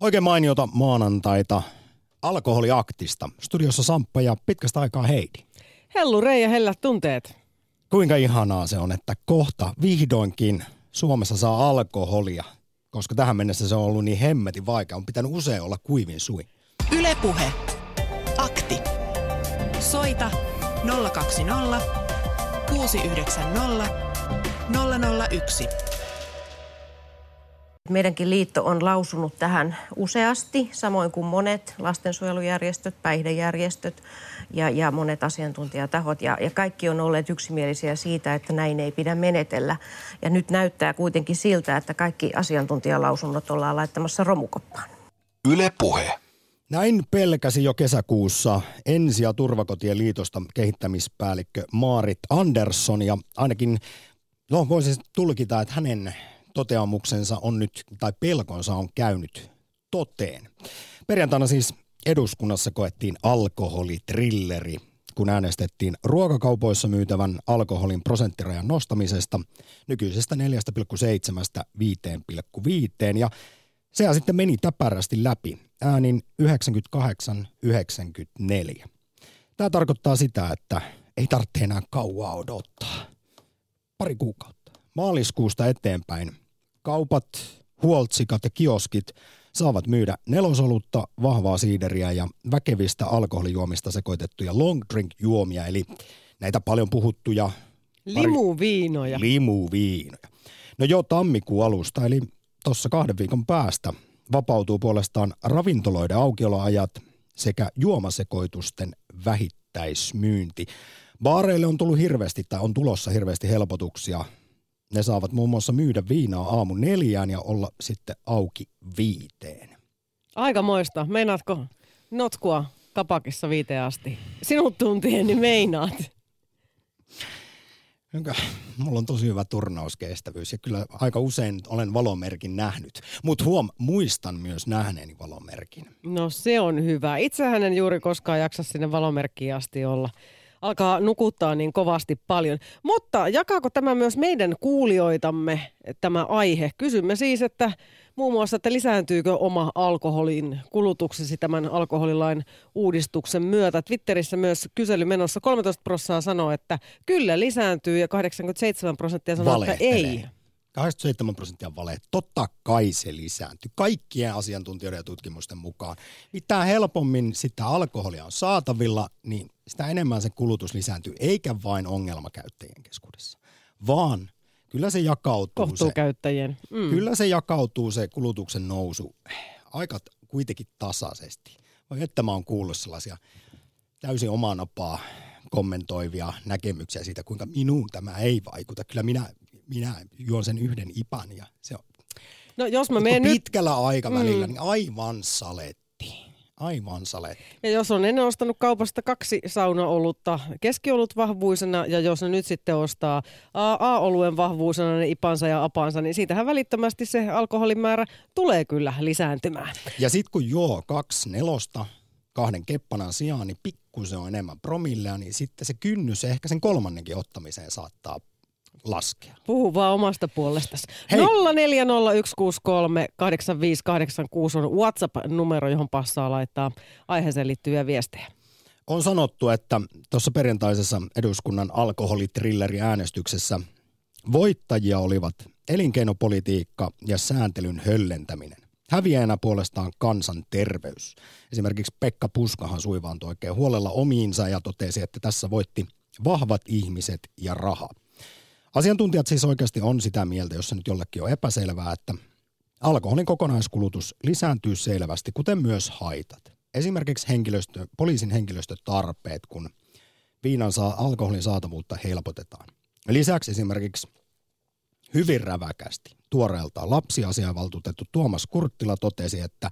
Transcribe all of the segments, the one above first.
Oikein mainiota maanantaita alkoholiaktista. Studiossa Samppa ja pitkästä aikaa Heidi. Hellu Reija, hellät tunteet. Kuinka ihanaa se on, että kohta vihdoinkin Suomessa saa alkoholia, koska tähän mennessä se on ollut niin hemmetin vaikea. On pitänyt usein olla kuivin sui. Ylepuhe. Akti. Soita 020 690 001. Meidänkin liitto on lausunut tähän useasti, samoin kuin monet lastensuojelujärjestöt, päihdejärjestöt ja, ja monet asiantuntijatahot. Ja, ja kaikki on olleet yksimielisiä siitä, että näin ei pidä menetellä. Ja nyt näyttää kuitenkin siltä, että kaikki asiantuntijalausunnot ollaan laittamassa romukoppaan. Yle Puhe. Näin pelkäsi jo kesäkuussa Ensi- ja Turvakotien liitosta kehittämispäällikkö Maarit Andersson ja ainakin, no voisin tulkita, että hänen toteamuksensa on nyt, tai pelkonsa on käynyt toteen. Perjantaina siis eduskunnassa koettiin alkoholitrilleri, kun äänestettiin ruokakaupoissa myytävän alkoholin prosenttirajan nostamisesta nykyisestä 4,7 5,5 ja se sitten meni täpärästi läpi äänin 98-94. Tämä tarkoittaa sitä, että ei tarvitse enää kauaa odottaa. Pari kuukautta. Maaliskuusta eteenpäin kaupat, huoltsikat ja kioskit saavat myydä nelosolutta, vahvaa siideriä ja väkevistä alkoholijuomista sekoitettuja long drink juomia, eli näitä paljon puhuttuja Limuviinoja. limuviinoja. No jo tammikuun alusta, eli tuossa kahden viikon päästä vapautuu puolestaan ravintoloiden aukioloajat sekä juomasekoitusten vähittäismyynti. Baareille on tullut hirveästi tai on tulossa hirveästi helpotuksia. Ne saavat muun muassa myydä viinaa aamu neljään ja olla sitten auki viiteen. Aika moista. Meinaatko notkua kapakissa viiteen asti? Sinut tuntien, niin meinaat. Jonka, mulla on tosi hyvä turnauskestävyys ja kyllä aika usein olen valomerkin nähnyt. Mutta huom, muistan myös nähneeni valomerkin. No se on hyvä. Itsehän en juuri koskaan jaksa sinne valomerkkiin asti olla. Alkaa nukuttaa niin kovasti paljon. Mutta jakaako tämä myös meidän kuulijoitamme tämä aihe? Kysymme siis, että muun muassa, että lisääntyykö oma alkoholin kulutuksesi tämän alkoholilain uudistuksen myötä. Twitterissä myös kysely menossa 13 prosenttia sanoo, että kyllä lisääntyy ja 87 prosenttia sanoo, että ei. Valehtelee. 87 prosenttia vale. Totta kai se lisääntyy. Kaikkien asiantuntijoiden ja tutkimusten mukaan. Mitä helpommin sitä alkoholia on saatavilla, niin sitä enemmän se kulutus lisääntyy, eikä vain ongelmakäyttäjien keskuudessa. Vaan kyllä se jakautuu se. Mm. Kyllä se jakautuu se kulutuksen nousu aika kuitenkin tasaisesti. Vai että mä oon kuullut sellaisia täysin omaa napaa kommentoivia näkemyksiä siitä, kuinka minuun tämä ei vaikuta. Kyllä minä, minä juon sen yhden ipan ja se on No jos mä Mutta menen nyt pitkällä aikavälillä Mm. niin aivan saletti. Aivan saletti. Ja jos on ennen ostanut kaupasta kaksi saunaolutta keskiolut vahvuisena ja jos ne nyt sitten ostaa A-oluen vahvuisena ne ipansa ja apansa, niin siitähän välittömästi se alkoholin määrä tulee kyllä lisääntymään. Ja sitten kun juo kaksi nelosta kahden keppanan sijaan, niin pikkusen on enemmän promillea, niin sitten se kynnys ehkä sen kolmannenkin ottamiseen saattaa laskea. Puhu vaan omasta puolestasi. Hei. 0401638586 on WhatsApp-numero, johon passaa laittaa aiheeseen liittyviä viestejä. On sanottu, että tuossa perjantaisessa eduskunnan alkoholitrilleri-äänestyksessä voittajia olivat elinkeinopolitiikka ja sääntelyn höllentäminen. Häviäjänä puolestaan kansanterveys. Esimerkiksi Pekka Puskahan suivaantui oikein huolella omiinsa ja totesi, että tässä voitti vahvat ihmiset ja raha. Asiantuntijat siis oikeasti on sitä mieltä, jos se nyt jollekin on epäselvää, että alkoholin kokonaiskulutus lisääntyy selvästi, kuten myös haitat. Esimerkiksi henkilöstö, poliisin henkilöstötarpeet, kun viinan saa, alkoholin saatavuutta helpotetaan. Lisäksi esimerkiksi hyvin räväkästi tuoreeltaan lapsiasiavaltuutettu Tuomas Kurttila totesi, että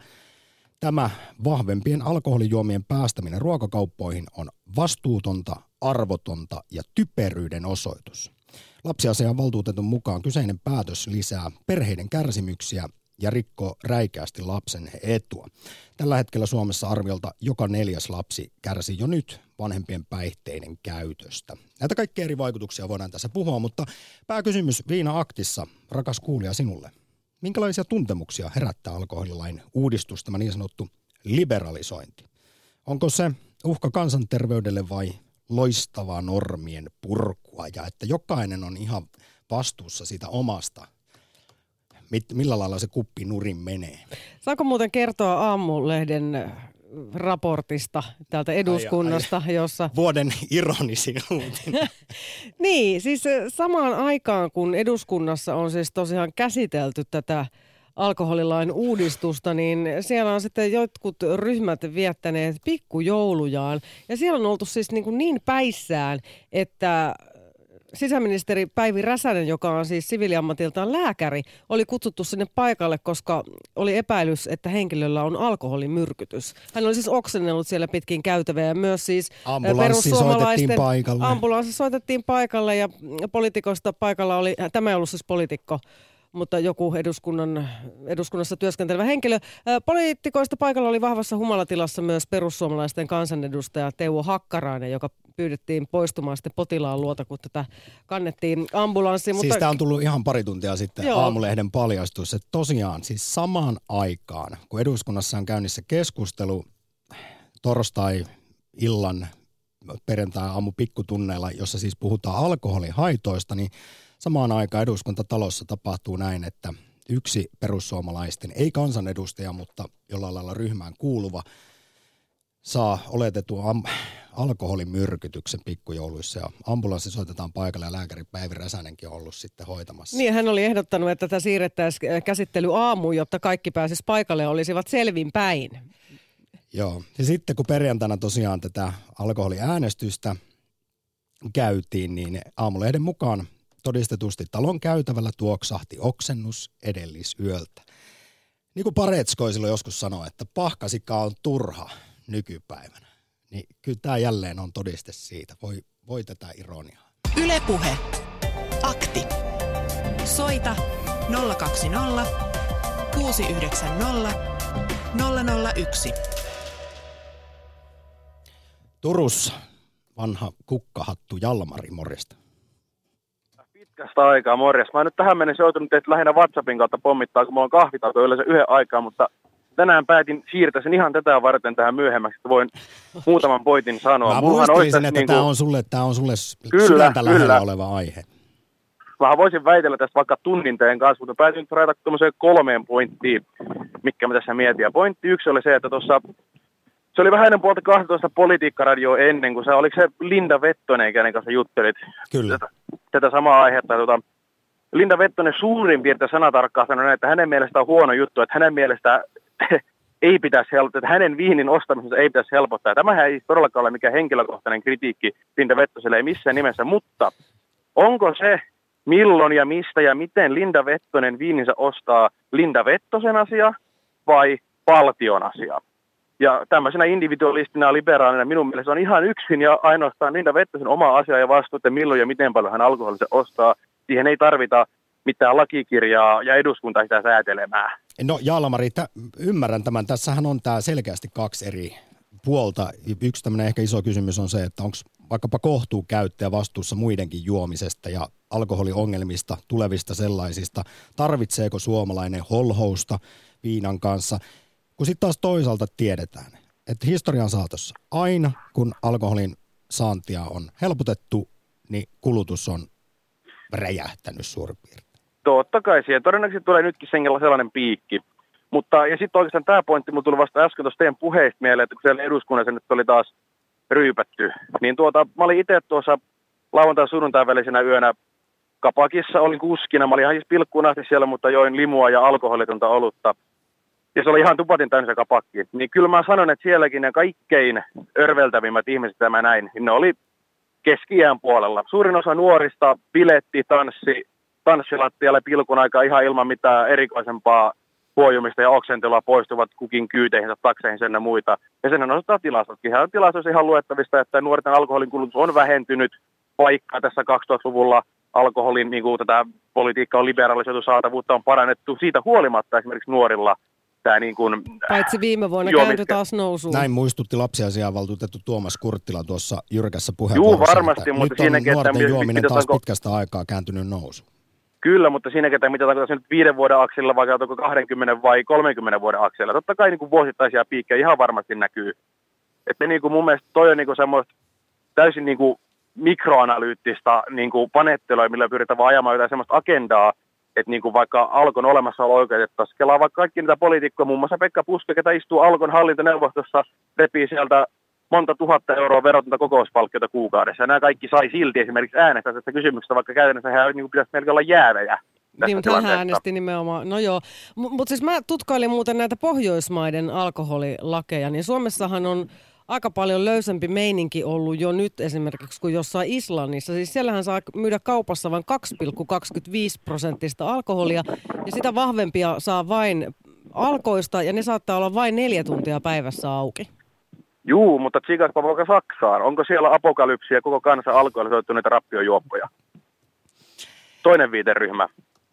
tämä vahvempien alkoholijuomien päästäminen ruokakauppoihin on vastuutonta, arvotonta ja typeryyden osoitus. Lapsiasian valtuutetun mukaan kyseinen päätös lisää perheiden kärsimyksiä ja rikkoo räikeästi lapsen etua. Tällä hetkellä Suomessa arviolta joka neljäs lapsi kärsii jo nyt vanhempien päihteiden käytöstä. Näitä kaikkia eri vaikutuksia voidaan tässä puhua, mutta pääkysymys Viina Aktissa, rakas kuulija sinulle. Minkälaisia tuntemuksia herättää alkoholilain uudistus, tämä niin sanottu liberalisointi? Onko se uhka kansanterveydelle vai loistavaa normien purkua ja että jokainen on ihan vastuussa siitä omasta, millä lailla se kuppi nurin menee. Saako muuten kertoa aamulehden raportista täältä eduskunnasta, ai, ai, jossa... Vuoden ironisin niin, siis samaan aikaan kun eduskunnassa on siis tosiaan käsitelty tätä alkoholilain uudistusta, niin siellä on sitten jotkut ryhmät viettäneet pikkujoulujaan. Ja siellä on oltu siis niin, kuin niin päissään, että sisäministeri Päivi Räsänen, joka on siis siviiliammatiltaan lääkäri, oli kutsuttu sinne paikalle, koska oli epäilys, että henkilöllä on alkoholimyrkytys. Hän oli siis oksennellut siellä pitkin käytäviä ja myös siis Ambulanssi soitettiin paikalle. Ambulanssi soitettiin paikalle ja poliitikoista paikalla oli, tämä ei ollut siis poliitikko, mutta joku eduskunnan, eduskunnassa työskentelevä henkilö. Poliitikoista paikalla oli vahvassa humalatilassa myös perussuomalaisten kansanedustaja Teuvo Hakkarainen, joka pyydettiin poistumaan sitten potilaan luota, kun tätä kannettiin ambulanssiin. Siis mutta... tämä on tullut ihan pari tuntia sitten Joo. aamulehden paljastus, että tosiaan siis samaan aikaan, kun eduskunnassa on käynnissä keskustelu torstai-illan perjantai-aamu pikkutunneilla, jossa siis puhutaan alkoholihaitoista, niin samaan aikaan eduskuntatalossa tapahtuu näin, että yksi perussuomalaisten, ei kansanedustaja, mutta jollain lailla ryhmään kuuluva, saa oletetun am- alkoholimyrkytyksen pikkujouluissa ja ambulanssi soitetaan paikalle ja lääkäri Päivi Räsänenkin on ollut sitten hoitamassa. Niin, hän oli ehdottanut, että tätä siirrettäisiin käsittely aamuun, jotta kaikki pääsis paikalle ja olisivat selvin päin. Joo, ja sitten kun perjantaina tosiaan tätä alkoholiäänestystä käytiin, niin aamulehden mukaan todistetusti talon käytävällä tuoksahti oksennus edellisyöltä. Niin kuin Paretskoi silloin joskus sanoi, että pahkasika on turha nykypäivänä. Niin kyllä tämä jälleen on todiste siitä. Voi, voi tätä ironiaa. Ylepuhe. Akti. Soita 020 690 001. Turussa vanha kukkahattu Jalmari, morjesta pitkästä aikaa, morjes. Mä nyt tähän mennessä joutunut teitä lähinnä WhatsAppin kautta pommittaa, kun mulla on kahvitauko yleensä yhden aikaa, mutta tänään päätin siirtää sen ihan tätä varten tähän myöhemmäksi, että voin muutaman pointin sanoa. Mä muistelisin, että niin kuin... tämä on sulle, tämä on sulle kyllä, sydäntä lähellä oleva aihe. Mä voisin väitellä tästä vaikka tunnin teidän kanssa, mutta päätin nyt rajata kolmeen pointtiin, mikä mä tässä mietin. Ja pointti yksi oli se, että tuossa se oli vähän ennen puolta 12 politiikkaradioa ennen, kun se oliko se Linda Vettonen, kenen kanssa juttelit Kyllä. Tätä, tätä samaa aihetta. Tota, Linda Vettonen suurin piirtein sanatarkkaan sanoi, että hänen mielestään on huono juttu, että hänen mielestään ei pitäisi helpottaa, että hänen viinin ostamisessa ei pitäisi helpottaa. Tämähän ei todellakaan ole mikään henkilökohtainen kritiikki Linda Vettoselle, ei missään nimessä, mutta onko se, milloin ja mistä ja miten Linda Vettonen viininsä ostaa Linda Vettosen asia vai valtion asia? Ja tämmöisenä individualistina liberaalina minun mielestä on ihan yksin ja ainoastaan Linda Vettosen oma asia ja vastuu, että milloin ja miten paljon hän alkoholisen ostaa. Siihen ei tarvita mitään lakikirjaa ja eduskunta sitä säätelemään. No Jalmari, t- ymmärrän tämän. Tässähän on tämä selkeästi kaksi eri puolta. Yksi tämmöinen ehkä iso kysymys on se, että onko vaikkapa kohtuukäyttäjä vastuussa muidenkin juomisesta ja alkoholiongelmista, tulevista sellaisista. Tarvitseeko suomalainen holhousta viinan kanssa? Kun sitten taas toisaalta tiedetään, että historian saatossa aina kun alkoholin saantia on helpotettu, niin kulutus on räjähtänyt suurin piirtein. Totta kai siihen. Todennäköisesti tulee nytkin sellainen piikki. Mutta, ja sitten oikeastaan tämä pointti, mulla tuli vasta äsken tuosta teidän puheista mieleen, että siellä eduskunnassa nyt oli taas ryypätty, niin tuota, mä olin itse tuossa lauantai sunnuntain välisenä yönä kapakissa, olin kuskina, mä olin ihan siis pilkkuun asti siellä, mutta join limua ja alkoholitonta olutta ja se oli ihan tupatin täynnä se kapakki. Niin kyllä mä sanon, että sielläkin ne kaikkein örveltävimmät ihmiset tämä näin, niin ne oli keski puolella. Suurin osa nuorista piletti, tanssi, tanssilattialle pilkun aika ihan ilman mitään erikoisempaa huojumista ja oksentelua poistuvat kukin kyyteihin, takseihin sen ja muita. Ja sen osoittaa tilastotkin. Ihan tilastot ihan luettavista, että nuorten alkoholin kulutus on vähentynyt, vaikka tässä 2000-luvulla alkoholin niin kuin tätä politiikkaa on liberalisoitu, saatavuutta on parannettu. Siitä huolimatta esimerkiksi nuorilla tämä niin kuin, Paitsi viime vuonna juomiske. kääntyi taas nousuun. Näin muistutti lapsiasiavaltuutettu Tuomas Kurttila tuossa jyrkässä puheenvuorossa. Joo, varmasti, mutta nyt on nuorten että juominen taas pitkästä aikaa kääntynyt nousu. Kyllä, mutta siinäkin, että mitä tarkoittaa nyt viiden vuoden akselilla, vai onko 20 vai 30 vuoden akselilla. Totta kai niin kuin vuosittaisia piikkejä ihan varmasti näkyy. Että niin kuin mun mielestä toi on niin kuin semmoista täysin niin kuin mikroanalyyttistä niin kuin panettelua, millä pyritään vaan ajamaan jotain semmoista agendaa, että niin kuin vaikka Alkon olemassaolo oikeutettaisiin. Kelaa vaikka kaikki niitä poliitikkoja, muun muassa Pekka Puske, ketä istuu Alkon hallintoneuvostossa, repii sieltä monta tuhatta euroa verotonta kokouspalkkiota kuukaudessa. Ja nämä kaikki sai silti esimerkiksi äänestää tästä kysymyksestä, vaikka käytännössä hän niin pitäisi melkein olla jäävejä. Niin, mutta hän äänesti nimenomaan. No joo, mutta siis mä tutkailin muuten näitä Pohjoismaiden alkoholilakeja, niin Suomessahan on aika paljon löysempi meininki ollut jo nyt esimerkiksi kuin jossain Islannissa. Siis siellähän saa myydä kaupassa vain 2,25 prosenttista alkoholia ja sitä vahvempia saa vain alkoista ja ne saattaa olla vain neljä tuntia päivässä auki. Juu, mutta tsiikaspa vaikka Saksaan. Onko siellä apokalypsia koko kansa alkoholisoituneita rappiojuoppoja? Toinen viiteryhmä.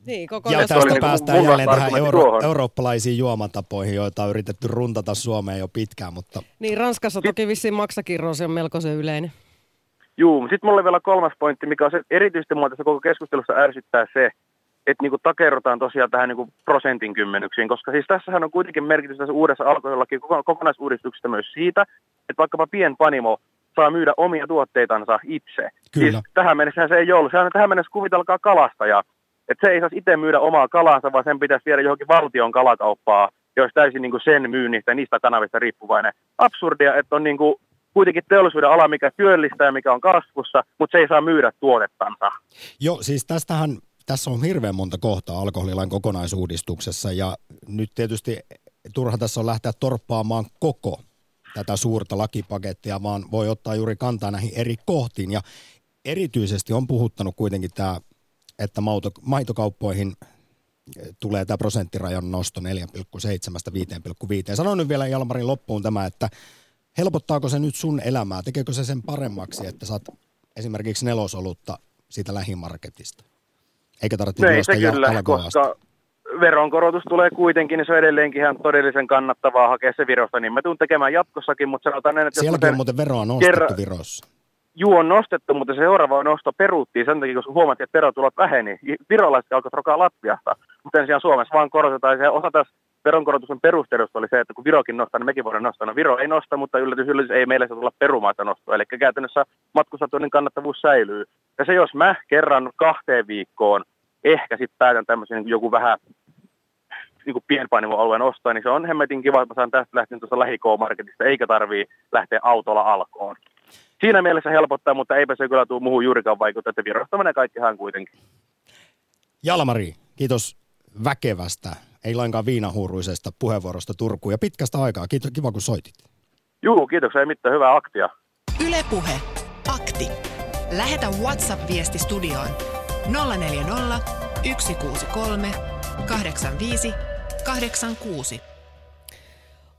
Niin, ja tästä niin päästään niin jälleen tähän euro- eurooppalaisiin juomatapoihin, joita on yritetty runtata Suomeen jo pitkään. Mutta... Niin, Ranskassa toki vissiin maksakirros on melkoisen yleinen. Juu, sitten mulla on vielä kolmas pointti, mikä on se, erityisesti mua tässä koko keskustelussa ärsyttää se, että niinku takerrotaan tosiaan tähän niinku prosentin kymmenyksiin, koska siis tässähän on kuitenkin merkitys tässä uudessa alkoholillakin kokonaisuudistuksesta myös siitä, että vaikkapa pienpanimo saa myydä omia tuotteitansa itse. Kyllä. Siis tähän mennessä se ei ollut. Sehän tähän mennessä kuvitelkaa kalastaja. Että se ei saisi itse myydä omaa kalansa, vaan sen pitäisi viedä johonkin valtion kalakauppaa, jos täysin niin kuin sen myynnistä ja niistä kanavista riippuvainen. Absurdia, että on niin kuin kuitenkin teollisuuden ala, mikä työllistää mikä on kasvussa, mutta se ei saa myydä tuotettansa. Joo, siis tästähän tässä on hirveän monta kohtaa alkoholilain kokonaisuudistuksessa ja nyt tietysti turha tässä on lähteä torppaamaan koko tätä suurta lakipakettia, vaan voi ottaa juuri kantaa näihin eri kohtiin. Ja erityisesti on puhuttanut kuitenkin tämä, että maitokauppoihin tulee tämä prosenttirajan nosto 4,7-5,5. Sanon nyt vielä Jalmarin loppuun tämä, että helpottaako se nyt sun elämää? Tekeekö se sen paremmaksi, että saat esimerkiksi nelosolutta siitä lähimarketista? Eikä tarvitse no juosta kyllä, koska veronkorotus tulee kuitenkin, niin se on edelleenkin ihan todellisen kannattavaa hakea se Virosta, niin mä tuun tekemään jatkossakin, mutta sanotaan näin, että... Sielläkin on muuten veroa nostettu kerran, Virossa. Juu, on nostettu, mutta se seuraava nosto peruttiin sen takia, koska huomattiin, että verotulot väheni. Virolaiset alkoivat rokaa Latviasta, mutta sen sijaan Suomessa vaan korotetaan. Se osa tässä veronkorotuksen perustelusta oli se, että kun Virokin nostaa, niin mekin voidaan nostaa. No Viro ei nosta, mutta yllätys, yllätys ei meille saa tulla perumaita nostoa. Eli käytännössä matkustatuinnin kannattavuus säilyy. Ja se, jos mä kerran kahteen viikkoon ehkä sitten päätän tämmöisen niin joku vähän niin kuin pienpainivoalueen ostaa, niin se on hemmetin kiva, että mä saan tästä lähteä tuosta lähikomarketista, eikä tarvii lähteä autolla alkoon. Siinä mielessä helpottaa, mutta eipä se kyllä tule muuhun juurikaan vaikuttaa, että Virosta menee kaikkihan kuitenkin. Jalmari, kiitos väkevästä, ei lainkaan viinahuuruisesta puheenvuorosta Turkuun ja pitkästä aikaa. Kiitos, kiva kun soitit. Juu, kiitoksia, ei mitään, hyvää aktia. Ylepuhe akti. Lähetä WhatsApp-viesti studioon 040 163 85 86.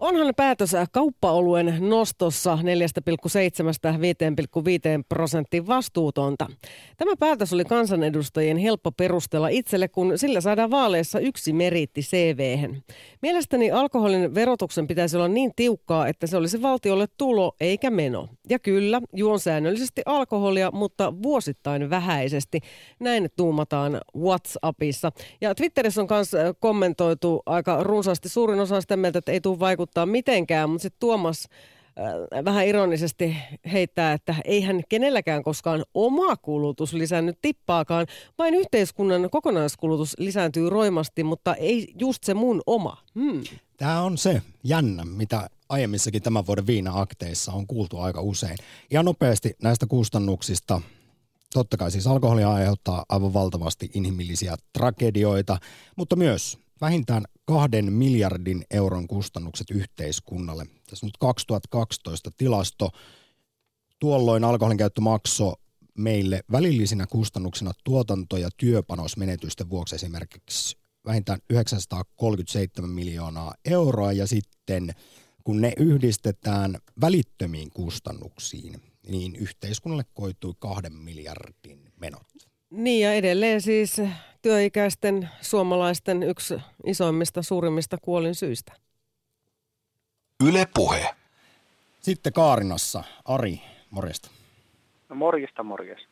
Onhan päätös kauppaoluen nostossa 4,7-5,5 prosenttiin vastuutonta. Tämä päätös oli kansanedustajien helppo perustella itselle, kun sillä saadaan vaaleissa yksi meritti cv. Mielestäni alkoholin verotuksen pitäisi olla niin tiukkaa, että se olisi valtiolle tulo eikä meno. Ja kyllä, juon säännöllisesti alkoholia, mutta vuosittain vähäisesti. Näin tuumataan WhatsAppissa. Ja Twitterissä on myös kommentoitu aika runsaasti. Suurin osa sitä mieltä, että ei tule vaikuttaa mitenkään, mutta sitten Tuomas äh, vähän ironisesti heittää, että eihän kenelläkään koskaan oma kulutus lisännyt tippaakaan, vain yhteiskunnan kokonaiskulutus lisääntyy roimasti, mutta ei just se mun oma. Hmm. Tämä on se jännä, mitä aiemmissakin tämän vuoden viina-akteissa on kuultu aika usein. Ja nopeasti näistä kustannuksista. Totta kai siis alkoholia aiheuttaa aivan valtavasti inhimillisiä tragedioita, mutta myös vähintään kahden miljardin euron kustannukset yhteiskunnalle. Tässä nyt 2012 tilasto. Tuolloin alkoholin käyttö maksoi meille välillisinä kustannuksina tuotanto- ja työpanosmenetysten vuoksi esimerkiksi vähintään 937 miljoonaa euroa ja sitten kun ne yhdistetään välittömiin kustannuksiin, niin yhteiskunnalle koitui kahden miljardin menot. Niin ja edelleen siis työikäisten suomalaisten yksi isoimmista, suurimmista kuolin syistä. Yle Puhe. Sitten Kaarinassa. Ari, morjesta. No morjesta, morjesta.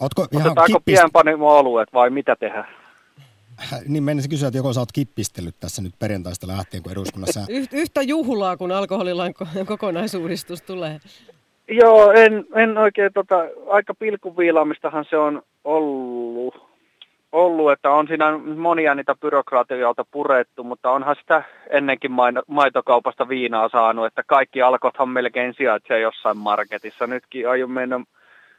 Ootko ihan Otetaanko kippist... pienpanimo-oluet vai mitä tehdään? Niin menisin kysyä, että joko sä oot kippistellyt tässä nyt perjantaista lähtien, kun eduskunnassa... Yht, yhtä juhlaa, kun alkoholilain ko- kokonaisuudistus tulee. Joo, en, en oikein, tota, aika pilkuviilaamistahan se on ollut, ollut, että on siinä monia niitä byrokraatioita purettu, mutta onhan sitä ennenkin maitokaupasta viinaa saanut, että kaikki alkothan melkein sijaitsee jossain marketissa. Nytkin aion mennä,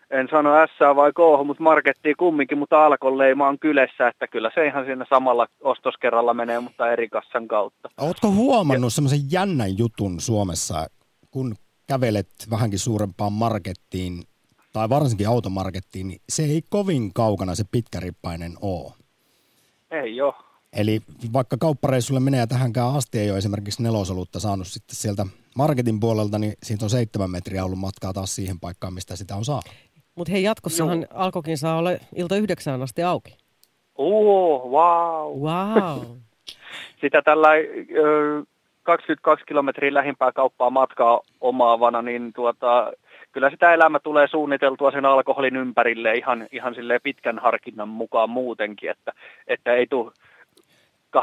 en sano S vai K, mutta markettiin kumminkin, mutta alkon leima on kylässä, että kyllä se ihan siinä samalla ostoskerralla menee, mutta eri kassan kautta. Ootko huomannut semmoisen jännän jutun Suomessa, kun kävelet vähänkin suurempaan markettiin, tai varsinkin automarkettiin, niin se ei kovin kaukana se pitkärippainen ole. Ei joo. Eli vaikka kauppareissulle menee ja tähänkään asti ei ole esimerkiksi nelosolutta saanut sitten sieltä marketin puolelta, niin siitä on seitsemän metriä ollut matkaa taas siihen paikkaan, mistä sitä on saanut. Mutta hei, jatkossahan alkokin saa olla ilta yhdeksään asti auki. Oo, wow. Wow. Sitä tällä ö, 22 kilometriä lähimpää kauppaa matkaa omaavana, niin tuota, kyllä sitä elämä tulee suunniteltua sen alkoholin ympärille ihan, ihan silleen pitkän harkinnan mukaan muutenkin, että, että ei tule 8.30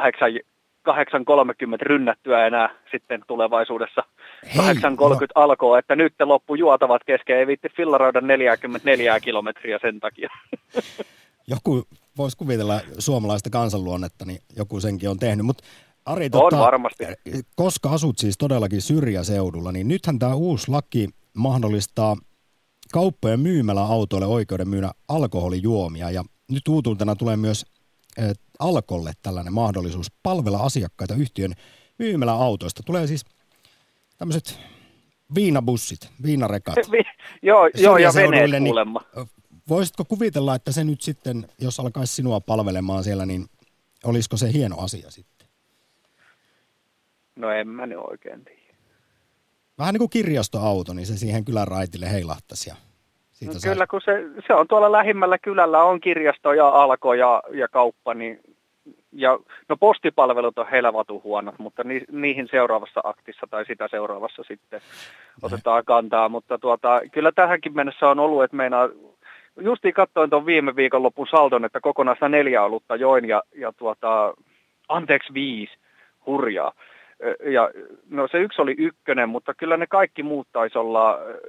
rynnättyä enää sitten tulevaisuudessa. 8.30 alkoi, että nyt te loppu juotavat kesken, ei viitti fillaroida 44 kilometriä sen takia. Joku voisi kuvitella suomalaista kansanluonnetta, niin joku senkin on tehnyt. Mutta Ari, On tota, varmasti. koska asut siis todellakin syrjäseudulla, niin nythän tämä uusi laki mahdollistaa kauppojen myymäläautoille oikeuden myydä alkoholijuomia. Ja nyt uutuutena tulee myös äh, Alkolle tällainen mahdollisuus palvella asiakkaita yhtiön myymäläautoista. Tulee siis tämmöiset viinabussit, viinarekat. joo, joo, ja veneet niin kuulemma. Voisitko kuvitella, että se nyt sitten, jos alkaisi sinua palvelemaan siellä, niin olisiko se hieno asia sitten? No en mä nyt oikein tiedä. Vähän niin kuin kirjastoauto, niin se siihen kylän raitille heilahtaisi. Ja siitä No, sai- kyllä, kun se, se on tuolla lähimmällä kylällä, on kirjasto ja alko ja, ja kauppa, niin ja, no postipalvelut on helvatu huonot, mutta ni, niihin seuraavassa aktissa tai sitä seuraavassa sitten otetaan kantaa. Mutta tuota, kyllä tähänkin mennessä on ollut, että meinaa, justiin katsoin tuon viime viikonlopun saldon, että kokonaista neljä olutta join ja, ja tuota, anteeksi viisi, hurjaa. Ja, no se yksi oli ykkönen, mutta kyllä ne kaikki muut taisi olla ö,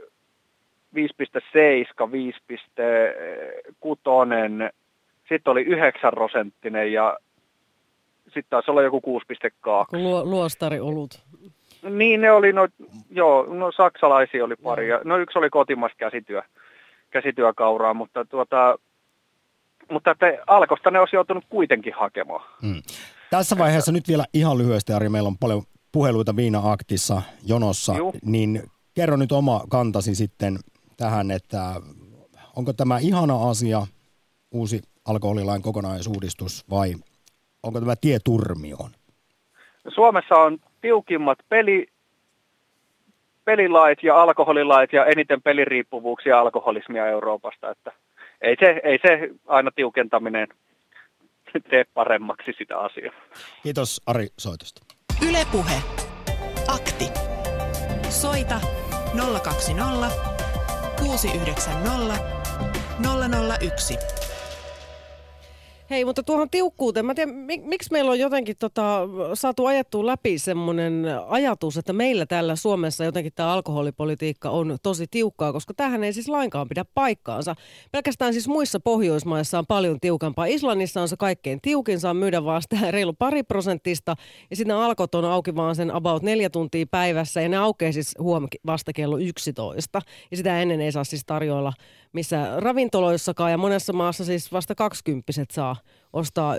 5,7, 5,6, sitten oli 9 prosenttinen ja sitten taisi olla joku 6,2. Kun luo, luostari olut. Niin ne oli, no, joo, no saksalaisia oli pari ja no yksi oli kotimaista käsityö, käsityökauraa, mutta tuota, mutta että alkosta ne olisi joutunut kuitenkin hakemaan. Mm. Tässä vaiheessa nyt vielä ihan lyhyesti, Ari, meillä on paljon puheluita Viina-aktissa jonossa, Juu. niin kerro nyt oma kantasi sitten tähän, että onko tämä ihana asia, uusi alkoholilain kokonaisuudistus, vai onko tämä tie turmioon? Suomessa on tiukimmat peli, pelilait ja alkoholilait ja eniten peliriippuvuuksia alkoholismia Euroopasta, että ei se, ei se aina tiukentaminen tee paremmaksi sitä asiaa. Kiitos Ari soitosta. Ylepuhe. Akti. Soita 020 690 001. Hei, mutta tuohon tiukkuuteen, mä tiedän, mik, miksi meillä on jotenkin tota, saatu ajettua läpi semmoinen ajatus, että meillä täällä Suomessa jotenkin tämä alkoholipolitiikka on tosi tiukkaa, koska tähän ei siis lainkaan pidä paikkaansa. Pelkästään siis muissa Pohjoismaissa on paljon tiukampaa. Islannissa on se kaikkein tiukin, saa myydä vaan sitä reilu pari prosenttista, ja sitten alkot on auki vaan sen about neljä tuntia päivässä, ja ne aukeaa siis huom vasta kello 11. Ja sitä ennen ei saa siis tarjoilla missä ravintoloissakaan, ja monessa maassa siis vasta kaksikymppiset saa ostaa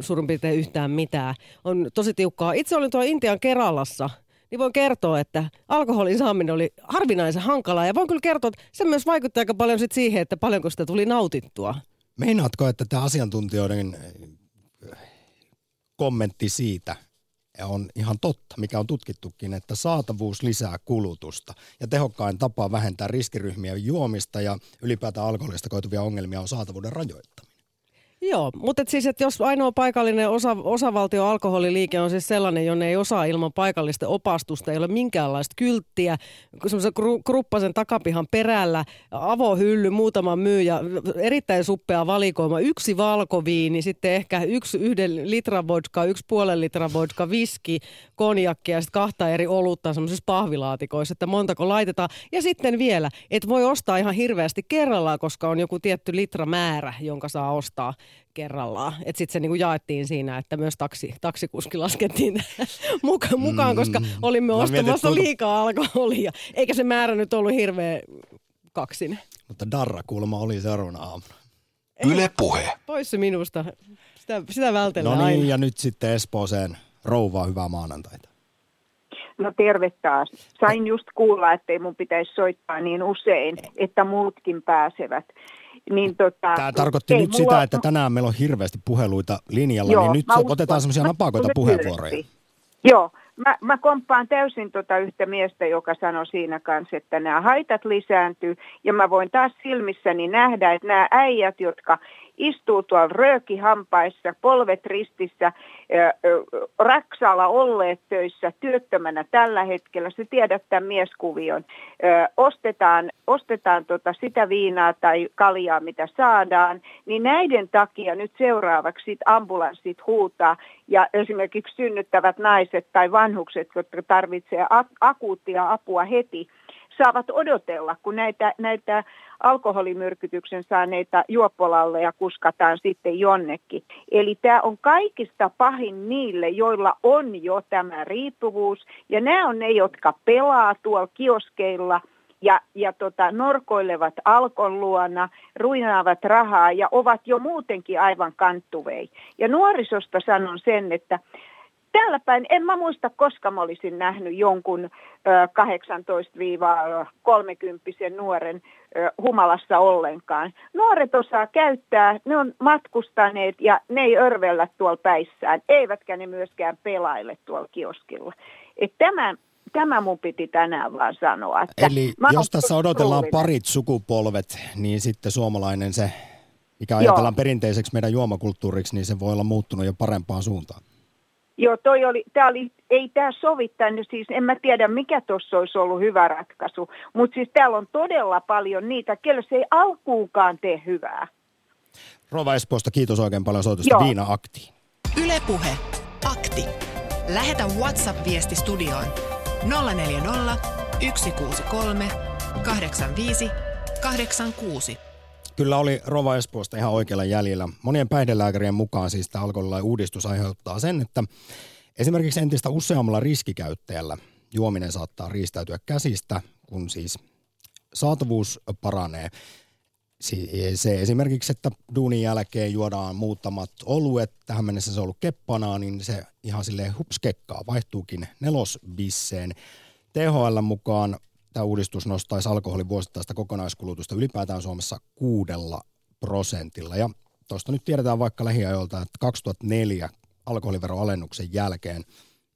suurin piirtein yhtään mitään. On tosi tiukkaa. Itse olin tuolla Intian Keralassa, niin voin kertoa, että alkoholin saaminen oli harvinaisen hankalaa. Ja voin kyllä kertoa, että se myös vaikutti aika paljon sit siihen, että paljonko sitä tuli nautittua. Meinaatko, että tämä asiantuntijoiden äh, kommentti siitä on ihan totta, mikä on tutkittukin, että saatavuus lisää kulutusta ja tehokkain tapa vähentää riskiryhmiä juomista ja ylipäätään alkoholista koituvia ongelmia on saatavuuden rajoittaminen. Joo, mutta et siis, että jos ainoa paikallinen osa, osavaltio alkoholiliike on siis sellainen, jonne ei osaa ilman paikallista opastusta, ei ole minkäänlaista kylttiä, semmoisen gru, kruppasen takapihan perällä, avohylly, muutama myyjä, erittäin suppea valikoima, yksi valkoviini, sitten ehkä yksi yhden litran vodka, yksi puolen litran vodka, viski, konjakki ja sitten kahta eri olutta semmoisissa pahvilaatikoissa, että montako laitetaan. Ja sitten vielä, että voi ostaa ihan hirveästi kerrallaan, koska on joku tietty litramäärä, jonka saa ostaa kerrallaan. Että sitten se niinku jaettiin siinä, että myös taksi, taksikuski laskettiin mukaan, mukaan, koska mm. olimme Mä ostamassa mietin, liikaa alkoholia. Eikä se määrä nyt ollut hirveä kaksin. Mutta Darra kuulemma oli seuraavana aamuna. Yle puhe. Pois se minusta. Sitä, sitä vältellä No niin, aina. ja nyt sitten Espooseen rouvaa hyvää maanantaita. No terve taas. Sain just kuulla, että ei mun pitäisi soittaa niin usein, että muutkin pääsevät. Niin tota, Tämä tarkoitti nyt mulla- sitä, että tänään meillä on hirveästi puheluita linjalla, Joo, niin nyt uskon. otetaan semmoisia napakoita puheenvuoroja. lyhyesti. Joo, mä, mä komppaan täysin tota yhtä miestä, joka sanoi siinä kanssa, että nämä haitat lisääntyy. Ja mä voin taas silmissäni nähdä, että nämä äijät, jotka istuu tuolla röökihampaissa, polvet ristissä, Raksalla olleet töissä, työttömänä tällä hetkellä, se tiedät tämän mieskuvion. Ostetaan ostetaan tota sitä viinaa tai kaljaa, mitä saadaan, niin näiden takia nyt seuraavaksi sit ambulanssit huutaa ja esimerkiksi synnyttävät naiset tai vanhukset, jotka tarvitsevat akuuttia apua heti, saavat odotella, kun näitä, näitä alkoholimyrkytyksen saaneita juoppolalleja kuskataan sitten jonnekin. Eli tämä on kaikista pahin niille, joilla on jo tämä riippuvuus, ja nämä on ne, jotka pelaa tuolla kioskeilla ja, ja tota, norkoilevat alkon luona, ruinaavat rahaa ja ovat jo muutenkin aivan kanttuvei. Ja nuorisosta sanon sen, että täällä päin, en mä muista, koska mä olisin nähnyt jonkun ö, 18-30 nuoren humalassa ollenkaan. Nuoret osaa käyttää, ne on matkustaneet ja ne ei örvellä tuolla päissään, eivätkä ne myöskään pelaile tuolla kioskilla. Et tämä, tämä mun piti tänään vaan sanoa. Että Eli jos tässä odotellaan surullinen. parit sukupolvet, niin sitten suomalainen se, mikä Joo. ajatellaan perinteiseksi meidän juomakulttuuriksi, niin se voi olla muuttunut jo parempaan suuntaan. Joo, toi oli, tää oli, ei tämä sovi tänne, siis en mä tiedä mikä tuossa olisi ollut hyvä ratkaisu, mutta siis täällä on todella paljon niitä, kelle se ei alkuukaan tee hyvää. Rova Espoosta, kiitos oikein paljon soitosta Joo. Viina Aktiin. Yle Puhe. Akti. Lähetä WhatsApp-viesti studioon 040 163 85 86. Kyllä oli Rova Espoosta ihan oikealla jäljellä. Monien päihdelääkärien mukaan siis tämä alkoholilain uudistus aiheuttaa sen, että esimerkiksi entistä useammalla riskikäyttäjällä juominen saattaa riistäytyä käsistä, kun siis saatavuus paranee. Se esimerkiksi, että duunin jälkeen juodaan muutamat oluet, tähän mennessä se on ollut keppanaa, niin se ihan silleen hupskekkaa, vaihtuukin nelosbisseen. THL mukaan tämä uudistus nostaisi alkoholin vuosittaista kokonaiskulutusta ylipäätään Suomessa kuudella prosentilla. Ja tuosta nyt tiedetään vaikka lähiajoilta, että 2004 alkoholiveroalennuksen jälkeen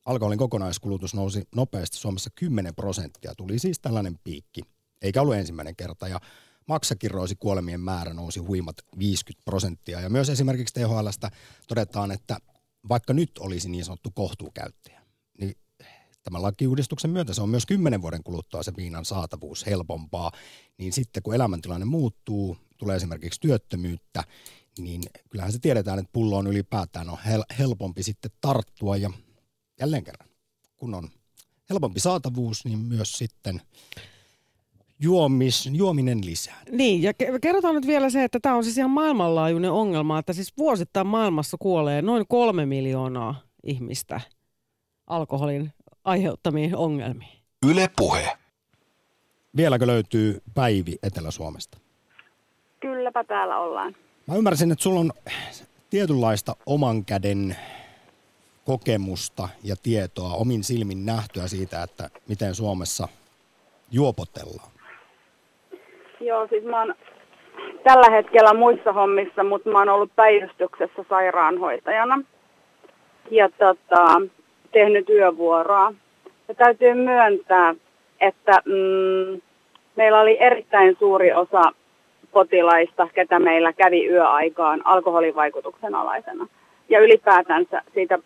alkoholin kokonaiskulutus nousi nopeasti Suomessa 10 prosenttia. Tuli siis tällainen piikki, eikä ollut ensimmäinen kerta. Ja maksakirroisi kuolemien määrä nousi huimat 50 prosenttia. Ja myös esimerkiksi THLstä todetaan, että vaikka nyt olisi niin sanottu kohtuukäyttäjä, tämän lakiuudistuksen myötä se on myös 10 vuoden kuluttua se viinan saatavuus helpompaa. Niin sitten kun elämäntilanne muuttuu, tulee esimerkiksi työttömyyttä, niin kyllähän se tiedetään, että pulloon ylipäätään on hel- helpompi sitten tarttua ja jälleen kerran, kun on helpompi saatavuus, niin myös sitten juomis, juominen lisää. Niin, ja ke- kerrotaan nyt vielä se, että tämä on siis ihan maailmanlaajuinen ongelma, että siis vuosittain maailmassa kuolee noin kolme miljoonaa ihmistä alkoholin aiheuttamiin ongelmiin. Yle puhe. Vieläkö löytyy Päivi Etelä-Suomesta? Kylläpä täällä ollaan. Mä ymmärsin, että sulla on tietynlaista oman käden kokemusta ja tietoa, omin silmin nähtyä siitä, että miten Suomessa juopotellaan. Joo, siis mä oon tällä hetkellä muissa hommissa, mutta mä oon ollut päivystyksessä sairaanhoitajana ja tota, tehnyt yövuoroa. Ja täytyy myöntää, että mm, meillä oli erittäin suuri osa potilaista, ketä meillä kävi yöaikaan alkoholin vaikutuksen alaisena. Ja ylipäätänsä siitä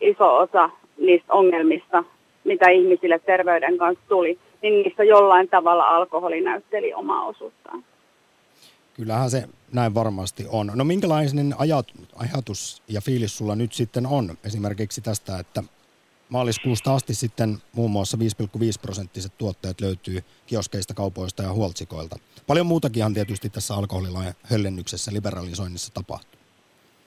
iso osa niistä ongelmista, mitä ihmisille terveyden kanssa tuli, niin niissä jollain tavalla alkoholi näytteli omaa osuuttaan. Kyllähän se näin varmasti on. No minkälainen ajat, ajatus ja fiilis sulla nyt sitten on esimerkiksi tästä, että maaliskuusta asti sitten muun muassa 5,5 prosenttiset tuotteet löytyy kioskeista, kaupoista ja huoltsikoilta. Paljon muutakin tietysti tässä alkoholilain höllennyksessä, liberalisoinnissa tapahtuu.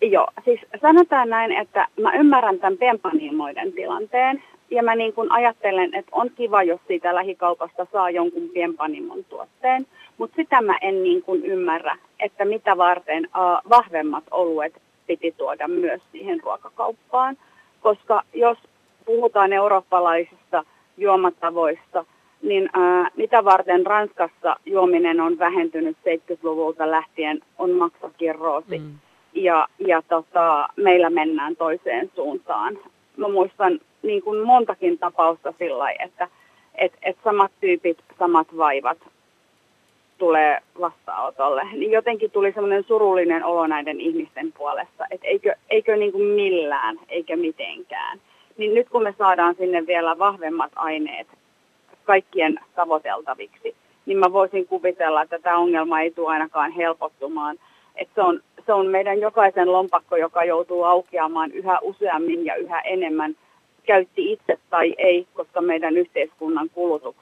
Joo, siis sanotaan näin, että mä ymmärrän tämän pienpanimoiden tilanteen ja mä niin kuin ajattelen, että on kiva, jos siitä lähikaupasta saa jonkun pienpanimon tuotteen, mutta sitä mä en niin kuin ymmärrä, että mitä varten uh, vahvemmat oluet piti tuoda myös siihen ruokakauppaan, koska jos puhutaan eurooppalaisista juomatavoista, niin ää, mitä varten Ranskassa juominen on vähentynyt 70-luvulta lähtien on maksakirroosi. Mm. Ja, ja tota, meillä mennään toiseen suuntaan. Mä muistan niin kuin montakin tapausta sillä että et, et samat tyypit, samat vaivat tulee vastaanotolle. Niin jotenkin tuli semmoinen surullinen olo näiden ihmisten puolesta, että eikö, eikö niin kuin millään, eikä mitenkään. Niin nyt kun me saadaan sinne vielä vahvemmat aineet kaikkien tavoiteltaviksi, niin mä voisin kuvitella, että tämä ongelma ei tule ainakaan helpottumaan. Että se, on, se on meidän jokaisen lompakko, joka joutuu aukeamaan yhä useammin ja yhä enemmän, käytti itse tai ei, koska meidän yhteiskunnan kulutus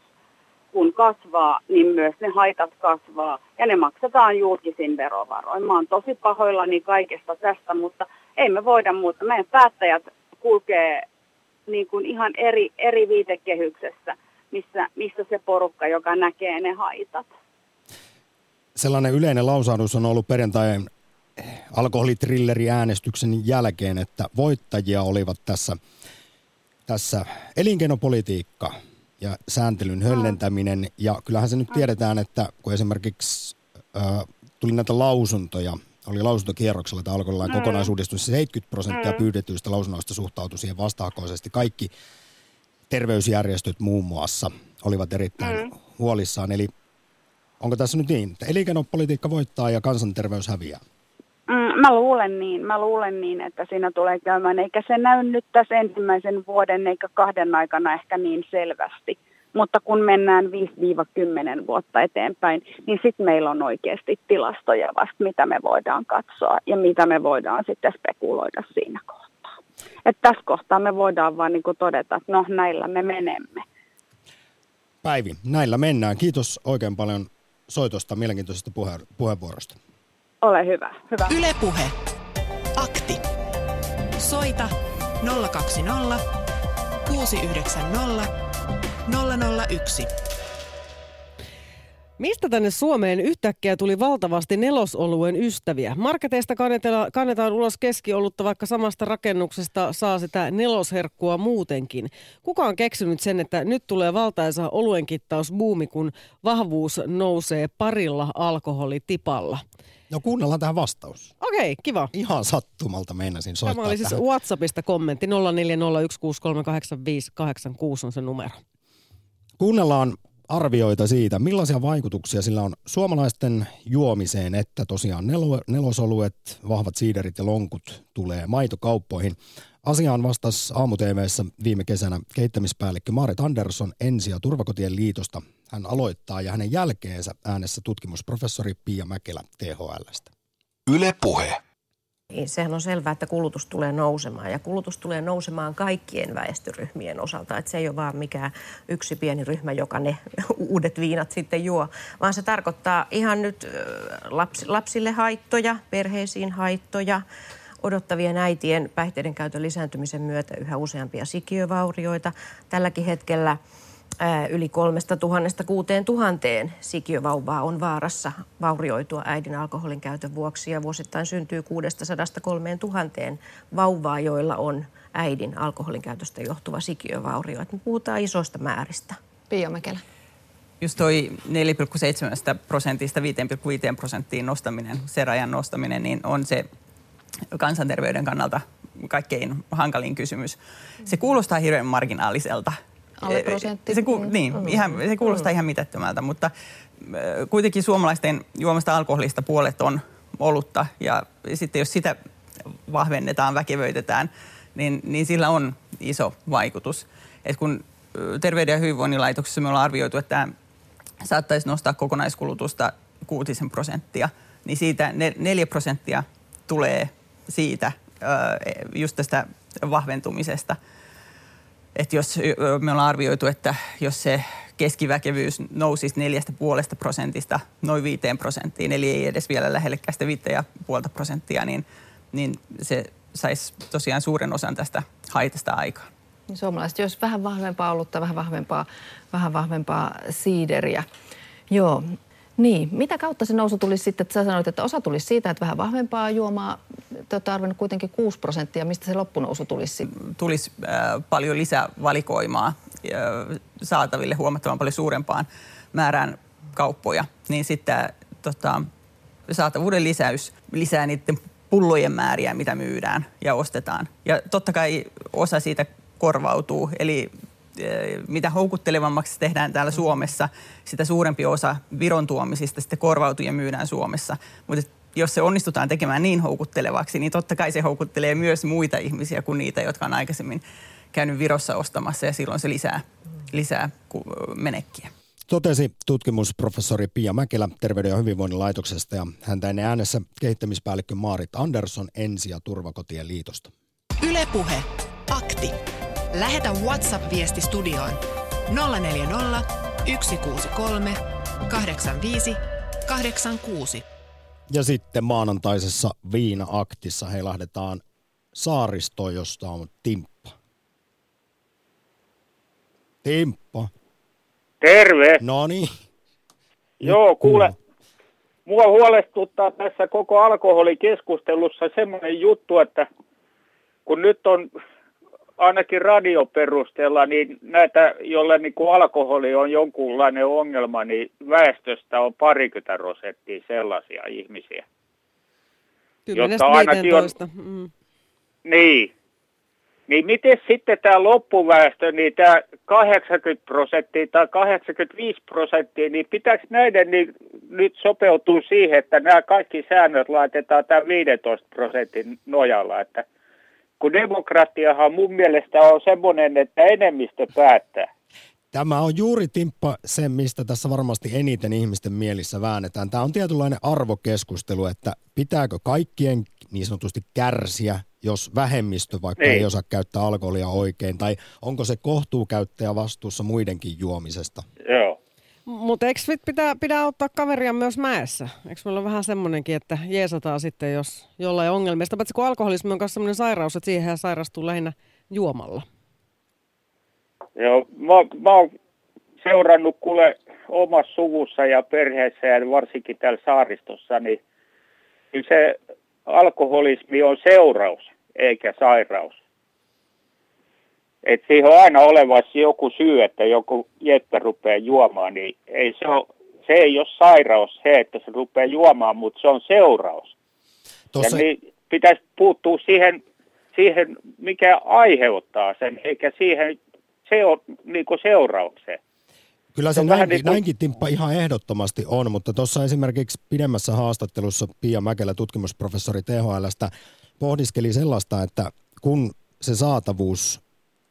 kun kasvaa, niin myös ne haitat kasvaa ja ne maksetaan julkisin verovaroin. Mä oon tosi pahoillani kaikesta tästä, mutta ei me voida muuta. Meidän päättäjät kulkee niin kuin ihan eri, eri viitekehyksessä, missä, missä se porukka, joka näkee ne haitat. Sellainen yleinen lausahdus on ollut perjantain alkoholitrilleri-äänestyksen jälkeen, että voittajia olivat tässä, tässä elinkeinopolitiikka ja sääntelyn höllentäminen. Ja kyllähän se nyt tiedetään, että kun esimerkiksi äh, tuli näitä lausuntoja oli lausuntokierroksella tämä alkoholilain mm. kokonaisuudistus. 70 prosenttia mm. pyydetyistä lausunnoista suhtautui siihen vastahakoisesti. Kaikki terveysjärjestöt muun muassa olivat erittäin mm. huolissaan. Eli onko tässä nyt niin, että elinkeinopolitiikka voittaa ja kansanterveys häviää? Mm, mä luulen niin. Mä luulen niin, että siinä tulee käymään. Eikä se näy nyt tässä ensimmäisen vuoden eikä kahden aikana ehkä niin selvästi. Mutta kun mennään 5-10 vuotta eteenpäin, niin sitten meillä on oikeasti tilastoja vasta, mitä me voidaan katsoa ja mitä me voidaan sitten spekuloida siinä kohtaa. Että tässä kohtaa me voidaan vaan niin todeta, että no näillä me menemme. Päivi, näillä mennään. Kiitos oikein paljon soitosta, mielenkiintoisesta puhe- puheenvuorosta. Ole hyvä. hyvä. Yle Puhe. Akti. Soita 020 690 001. Mistä tänne Suomeen yhtäkkiä tuli valtavasti nelosoluen ystäviä? Marketeista kannetaan ulos keskiolutta, vaikka samasta rakennuksesta saa sitä nelosherkkua muutenkin. Kuka on keksinyt sen, että nyt tulee valtaisa oluenkittausbuumi, kun vahvuus nousee parilla alkoholitipalla? No kuunnellaan tähän vastaus. Okei, okay, kiva. Ihan sattumalta meinasin soittaa Tämä oli siis tähän. WhatsAppista kommentti 0401638586 on se numero. Kuunnellaan arvioita siitä, millaisia vaikutuksia sillä on suomalaisten juomiseen, että tosiaan nelo, nelosoluet, vahvat siiderit ja lonkut tulee maitokauppoihin. Asiaan vastasi aamu viime kesänä kehittämispäällikkö Maaret Andersson Ensi- ja Turvakotien liitosta. Hän aloittaa ja hänen jälkeensä äänessä tutkimusprofessori Pia Mäkelä THLstä. Yle Puhe. Niin sehän on selvää, että kulutus tulee nousemaan ja kulutus tulee nousemaan kaikkien väestöryhmien osalta. Että se ei ole vaan mikään yksi pieni ryhmä, joka ne uudet viinat sitten juo, vaan se tarkoittaa ihan nyt laps, lapsille haittoja, perheisiin haittoja, odottavien äitien päihteiden käytön lisääntymisen myötä yhä useampia sikiövaurioita. Tälläkin hetkellä – yli kolmesta tuhannesta kuuteen tuhanteen sikiövauvaa on vaarassa vaurioitua äidin alkoholin käytön vuoksi ja vuosittain syntyy kuudesta sadasta kolmeen tuhanteen vauvaa, joilla on äidin alkoholin käytöstä johtuva sikiövaurio. me puhutaan isoista määristä. Pia Mäkelä. Just toi 4,7 prosentista 5,5 prosenttiin nostaminen, se rajan nostaminen, niin on se kansanterveyden kannalta kaikkein hankalin kysymys. Se kuulostaa hirveän marginaaliselta alle prosentti. Se, ku, niin, mm. ihan, se kuulostaa mm. ihan mitättömältä, mutta äh, kuitenkin suomalaisten juomasta alkoholista puolet on olutta ja sitten jos sitä vahvennetaan, väkevöitetään, niin, niin sillä on iso vaikutus. Et kun Terveyden ja hyvinvoinnin laitoksessa me ollaan arvioitu, että tämä saattaisi nostaa kokonaiskulutusta kuutisen prosenttia, niin siitä neljä prosenttia tulee siitä just tästä vahventumisesta. Että jos me ollaan arvioitu, että jos se keskiväkevyys nousisi neljästä puolesta prosentista noin viiteen prosenttiin, eli ei edes vielä lähellekään sitä viittä ja puolta prosenttia, niin, niin se saisi tosiaan suuren osan tästä haitasta aikaan. Niin suomalaiset jos vähän vahvempaa olutta, vähän vahvempaa, vähän vahvempaa siideriä. Joo, niin. Mitä kautta se nousu tulisi sitten? Että sä sanoit, että osa tulisi siitä, että vähän vahvempaa juomaa. Te olette arvinnut kuitenkin 6 prosenttia. Mistä se loppunousu tulisi? Tulisi äh, paljon lisää valikoimaa äh, saataville huomattavan paljon suurempaan määrään kauppoja. Niin sitten tota, saatavuuden lisäys lisää niiden pullojen määriä, mitä myydään ja ostetaan. Ja totta kai osa siitä korvautuu. Eli eh, mitä houkuttelevammaksi tehdään täällä Suomessa, sitä suurempi osa Viron tuomisista sitten korvautuu ja myydään Suomessa. Mutta jos se onnistutaan tekemään niin houkuttelevaksi, niin totta kai se houkuttelee myös muita ihmisiä kuin niitä, jotka on aikaisemmin käynyt Virossa ostamassa ja silloin se lisää, lisää menekkiä. Totesi tutkimusprofessori Pia Mäkelä Terveyden ja hyvinvoinnin laitoksesta ja häntä ennen äänessä kehittämispäällikkö Maarit Andersson Ensi- ja Turvakotien liitosta. Ylepuhe Akti. Lähetä WhatsApp-viesti studioon 040 163 85 86. Ja sitten maanantaisessa Viina-aktissa heilahdetaan saaristoon, josta on Timppa. Timppa. Terve. No niin. Joo, kuule. Mua huolestuttaa tässä koko alkoholikeskustelussa semmoinen juttu, että kun nyt on ainakin radioperusteella, niin näitä, jolle niin kuin alkoholi on jonkunlainen ongelma, niin väestöstä on parikymmentä prosenttia sellaisia ihmisiä. Jotka ainakin on, mm. Niin. Niin miten sitten tämä loppuväestö, niin tämä 80 prosenttia tai 85 prosenttia, niin pitääkö näiden niin nyt sopeutua siihen, että nämä kaikki säännöt laitetaan tämän 15 prosentin nojalla, että – kun demokratiahan mun mielestä on semmoinen, että enemmistö päättää. Tämä on juuri Timppa se, mistä tässä varmasti eniten ihmisten mielissä väännetään. Tämä on tietynlainen arvokeskustelu, että pitääkö kaikkien niin sanotusti kärsiä, jos vähemmistö vaikka ei, ei osaa käyttää alkoholia oikein, tai onko se kohtuukäyttäjä vastuussa muidenkin juomisesta? Joo. Mutta eikö pitää, pitää ottaa kaveria myös mäessä? Eikö meillä ole vähän semmoinenkin, että jeesataan sitten, jos jollain ongelmista. Paitsi kun alkoholismi on myös semmoinen sairaus, että siihen sairastuu lähinnä juomalla. Joo, mä, mä oon seurannut kuule omassa suvussa ja perheessä ja varsinkin täällä saaristossa, niin se alkoholismi on seuraus eikä sairaus että siihen on aina olevassa joku syy, että joku jeppe rupeaa juomaan, niin ei se, ole, se ei ole sairaus se, että se rupeaa juomaan, mutta se on seuraus. Tossa... Ja niin pitäisi puuttua siihen, siihen, mikä aiheuttaa sen, eikä siihen se on niin kuin seuraukseen. Kyllä se, se näinkin, niin kuin... näinkin Timppa ihan ehdottomasti on, mutta tuossa esimerkiksi pidemmässä haastattelussa Pia Mäkelä, tutkimusprofessori THLstä, pohdiskeli sellaista, että kun se saatavuus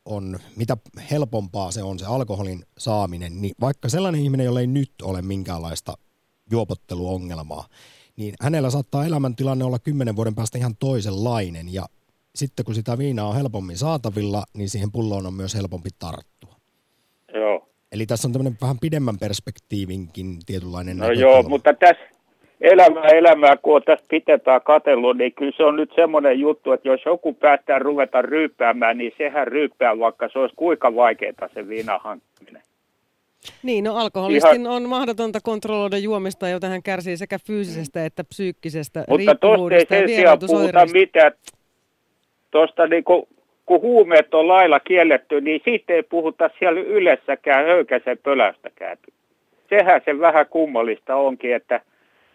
on, mitä helpompaa se on se alkoholin saaminen, niin vaikka sellainen ihminen, jolla ei nyt ole minkäänlaista juopotteluongelmaa, niin hänellä saattaa elämäntilanne olla kymmenen vuoden päästä ihan toisenlainen ja sitten kun sitä viinaa on helpommin saatavilla, niin siihen pulloon on myös helpompi tarttua. Joo. Eli tässä on tämmöinen vähän pidemmän perspektiivinkin tietynlainen No joo, mutta tässä elämää elämää, kun on tässä pitempään katsellut, niin kyllä se on nyt semmoinen juttu, että jos joku päättää ruveta ryyppäämään, niin sehän ryyppää, vaikka se olisi kuinka vaikeaa se viina hankkiminen. Niin, no alkoholistin Ihan... on mahdotonta kontrolloida juomista, joten hän kärsii sekä fyysisestä että psyykkisestä Mutta tuosta ei sen sijaan puhuta mitään. Tuosta niin kun, kun huumeet on lailla kielletty, niin siitä ei puhuta siellä ylessäkään höykäsen pölästäkään. Sehän se vähän kummallista onkin, että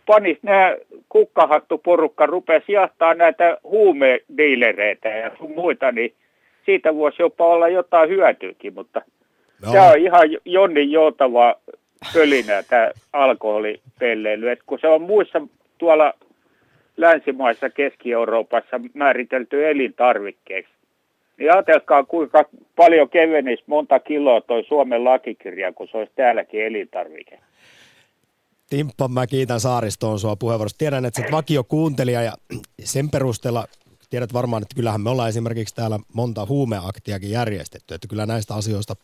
panis nämä kukkahattuporukka rupesi jahtaa näitä huumediilereitä ja muita, niin siitä voisi jopa olla jotain hyötyäkin, mutta Tämä on ihan Jonni joutava pölinä tämä alkoholipelleily. Et kun se on muissa tuolla länsimaissa, Keski-Euroopassa määritelty elintarvikkeeksi, niin ajatelkaa kuinka paljon kevenisi monta kiloa toi Suomen lakikirja, kun se olisi täälläkin elintarvike. Timppa, mä kiitän Saaristoon sua puheenvuorosta. Tiedän, että sä vakio kuuntelija ja sen perusteella tiedät varmaan, että kyllähän me ollaan esimerkiksi täällä monta huumeaktiakin järjestetty, että kyllä näistä asioista,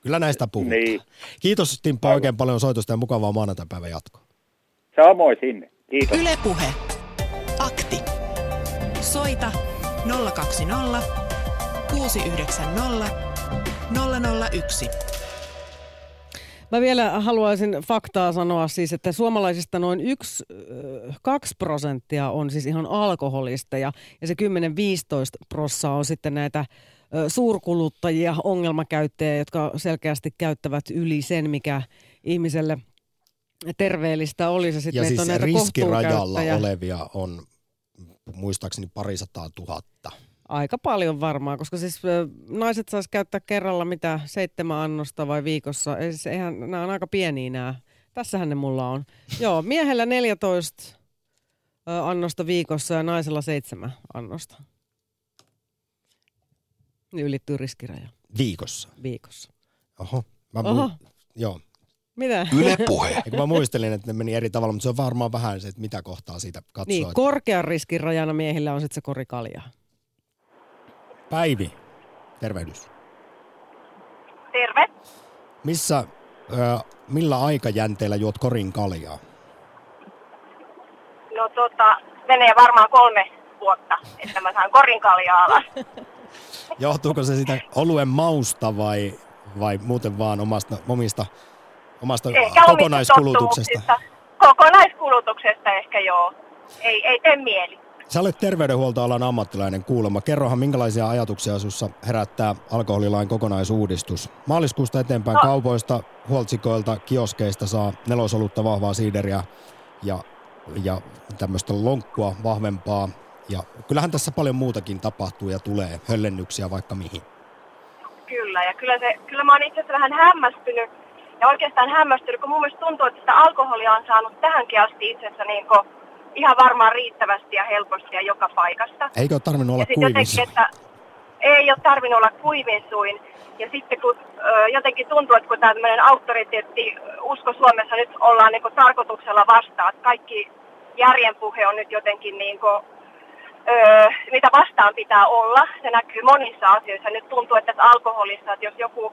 kyllä näistä puhutaan. Niin. Kiitos Timppa oikein paljon soitosta ja mukavaa maanantaipäivän jatkoa. Samoin sinne. Kiitos. Yle Puhe. Akti. Soita 020 690 001. Mä vielä haluaisin faktaa sanoa siis, että suomalaisista noin 1-2 prosenttia on siis ihan alkoholista ja, se 10-15 prossaa on sitten näitä suurkuluttajia, ongelmakäyttäjiä, jotka selkeästi käyttävät yli sen, mikä ihmiselle terveellistä olisi. Sitten Ja siis on näitä riskirajalla olevia on muistaakseni parisataa tuhatta. Aika paljon varmaan, koska siis naiset sais käyttää kerralla mitä seitsemän annosta vai viikossa. Ei, siis eihän, nämä on aika pieniä nämä. Tässähän ne mulla on. Joo, miehellä 14 ö, annosta viikossa ja naisella seitsemän annosta. Niin ylittyy riskiraja Viikossa. viikossa. Oho. Mä Oho. Mu- joo. Mitä? Yle Puhe. Ja kun mä muistelin, että ne meni eri tavalla, mutta se on varmaan vähän se, että mitä kohtaa siitä katsoo. Niin, korkean riskin rajana miehillä on sitten se korikalja. Päivi, tervehdys. Terve. Missä, millä aikajänteellä juot korin kaljaa? No tota, menee varmaan kolme vuotta, että mä saan korin kaljaa alas. Johtuuko se sitä oluen mausta vai, vai muuten vaan omasta, omista, omasta Ehkä kokonaiskulutuksesta? Kokonaiskulutuksesta ehkä joo. Ei, ei tee mieli. Sä olet terveydenhuoltoalan ammattilainen kuulemma. Kerrohan, minkälaisia ajatuksia sinussa herättää alkoholilain kokonaisuudistus. Maaliskuusta eteenpäin No. kaupoista, huoltsikoilta, kioskeista saa nelosolutta, vahvaa siideriä ja, ja tämmöistä lonkkua vahvempaa. Ja kyllähän tässä paljon muutakin tapahtuu ja tulee höllennyksiä vaikka mihin. Kyllä, ja kyllä, se, kyllä mä oon itse asiassa vähän hämmästynyt. Ja oikeastaan hämmästynyt, kun mun mielestä tuntuu, että sitä alkoholia on saanut tähänkin asti itse asiassa niin kuin ihan varmaan riittävästi ja helposti ja joka paikasta. Eikö ole tarvinnut olla että ei ole tarvinnut olla kuivinsuin. Ja sitten kun ö, jotenkin tuntuu, että kun tämmöinen auktoriteetti usko Suomessa nyt ollaan niin tarkoituksella vastaan, että kaikki järjenpuhe on nyt jotenkin niin kuin, mitä vastaan pitää olla. Se näkyy monissa asioissa. Nyt tuntuu, että tässä alkoholissa, että jos joku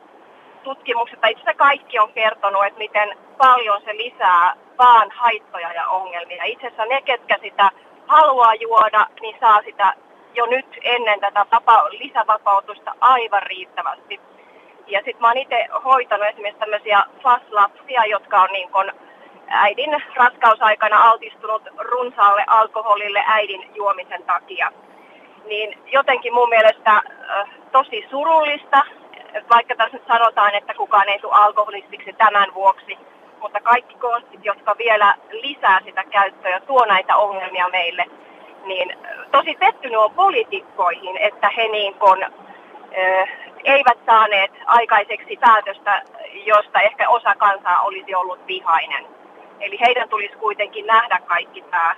tutkimukset, tai itse asiassa kaikki on kertonut, että miten paljon se lisää vaan haittoja ja ongelmia. Itse asiassa ne, ketkä sitä haluaa juoda, niin saa sitä jo nyt ennen tätä vapa- lisävapautusta aivan riittävästi. Ja sitten mä oon itse hoitanut esimerkiksi tämmöisiä FAS-lapsia, jotka on niin kun äidin raskausaikana altistunut runsaalle alkoholille äidin juomisen takia. Niin jotenkin mun mielestä äh, tosi surullista, vaikka tässä nyt sanotaan, että kukaan ei tule alkoholistiksi tämän vuoksi, mutta kaikki konstit, jotka vielä lisää sitä käyttöä ja tuo näitä ongelmia meille, niin tosi pettynyt on poliitikkoihin, että he niin kun, eivät saaneet aikaiseksi päätöstä, josta ehkä osa kansaa olisi ollut vihainen. Eli heidän tulisi kuitenkin nähdä kaikki tämä.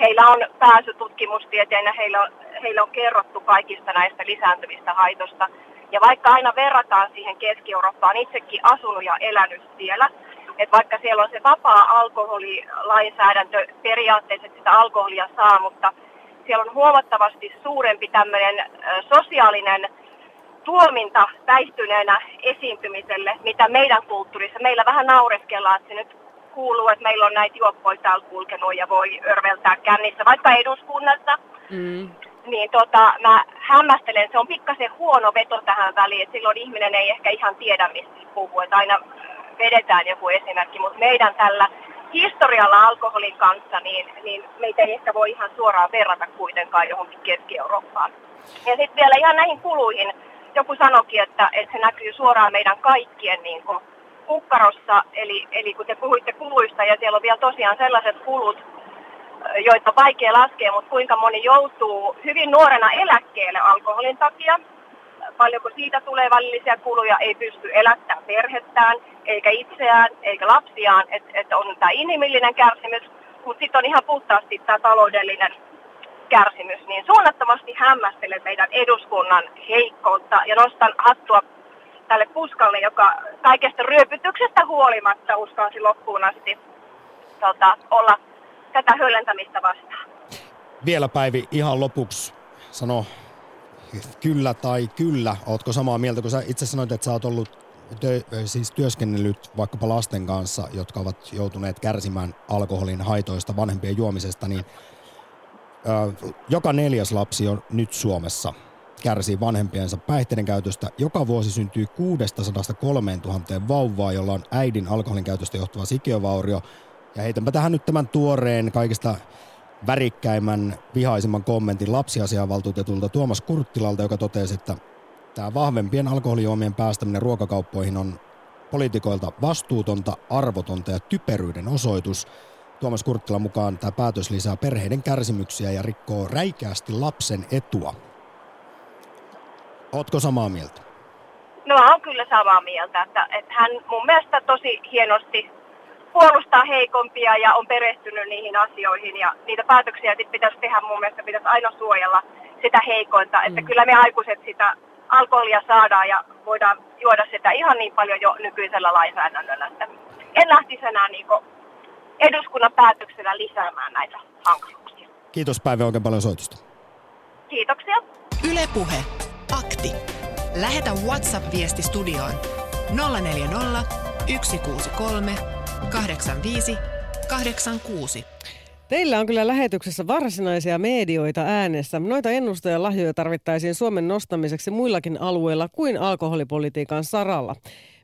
Heillä on pääsy tutkimustieteen ja heillä on, heillä on kerrottu kaikista näistä lisääntyvistä haitosta. Ja vaikka aina verrataan siihen Keski-Eurooppaan, itsekin asunut ja elänyt siellä, että vaikka siellä on se vapaa alkoholilainsäädäntö, periaatteessa että sitä alkoholia saa, mutta siellä on huomattavasti suurempi tämmöinen sosiaalinen tuominta väistyneenä esiintymiselle, mitä meidän kulttuurissa. Meillä vähän naureskellaan, että se nyt kuuluu, että meillä on näitä juoppoja täällä kulkenut ja voi örveltää kännissä, vaikka eduskunnassa. Mm. Niin tota, mä hämmästelen, se on pikkasen huono veto tähän väliin, että silloin ihminen ei ehkä ihan tiedä, mistä puhuu, että aina vedetään joku esimerkki, mutta meidän tällä historialla alkoholin kanssa, niin, niin meitä ei ehkä voi ihan suoraan verrata kuitenkaan johonkin Keski-Eurooppaan. Ja sitten vielä ihan näihin kuluihin, joku sanoikin, että, että se näkyy suoraan meidän kaikkien niin kukkarossa, eli, eli kun te puhuitte kuluista ja siellä on vielä tosiaan sellaiset kulut, joita on vaikea laskea, mutta kuinka moni joutuu hyvin nuorena eläkkeelle alkoholin takia. paljonko siitä tulee välillisiä kuluja, ei pysty elättämään perhettään, eikä itseään, eikä lapsiaan, että et on tämä inhimillinen kärsimys, mutta sitten on ihan puhtaasti tämä taloudellinen kärsimys, niin suunnattomasti hämmästelen meidän eduskunnan heikkoutta. Ja nostan hattua tälle puskalle, joka kaikesta ryöpytyksestä huolimatta uskalsi loppuun asti tota, olla tätä höllentämistä vastaan. Vielä Päivi, ihan lopuksi sano kyllä tai kyllä. Ootko samaa mieltä, kun sä itse sanoit, että sä oot ollut tö, siis työskennellyt vaikkapa lasten kanssa, jotka ovat joutuneet kärsimään alkoholin haitoista vanhempien juomisesta, niin ö, joka neljäs lapsi on nyt Suomessa kärsii vanhempiensa päihteiden käytöstä. Joka vuosi syntyy 603 000 vauvaa, jolla on äidin alkoholin käytöstä johtuva sikiövaurio. Ja heitänpä tähän nyt tämän tuoreen kaikista värikkäimmän, vihaisimman kommentin lapsiasiavaltuutetulta Tuomas Kurttilalta, joka totesi, että tämä vahvempien alkoholijuomien päästäminen ruokakauppoihin on poliitikoilta vastuutonta, arvotonta ja typeryyden osoitus. Tuomas Kurttilan mukaan tämä päätös lisää perheiden kärsimyksiä ja rikkoo räikeästi lapsen etua. Ootko samaa mieltä? No mä oon kyllä samaa mieltä, että, että hän mun mielestä tosi hienosti puolustaa heikompia ja on perehtynyt niihin asioihin ja niitä päätöksiä sit pitäisi tehdä mun mielestä, pitäisi aina suojella sitä heikointa, että mm. kyllä me aikuiset sitä alkoholia saadaan ja voidaan juoda sitä ihan niin paljon jo nykyisellä lainsäädännöllä, että en lähtisi enää niin eduskunnan päätöksellä lisäämään näitä hankaluuksia. Kiitos Päivä oikein paljon soitusta. Kiitoksia. Ylepuhe Akti. Lähetä WhatsApp-viesti studioon 040 163 85 86. Teillä on kyllä lähetyksessä varsinaisia medioita äänessä. Noita ennustajalahjoja tarvittaisiin Suomen nostamiseksi muillakin alueilla kuin alkoholipolitiikan saralla.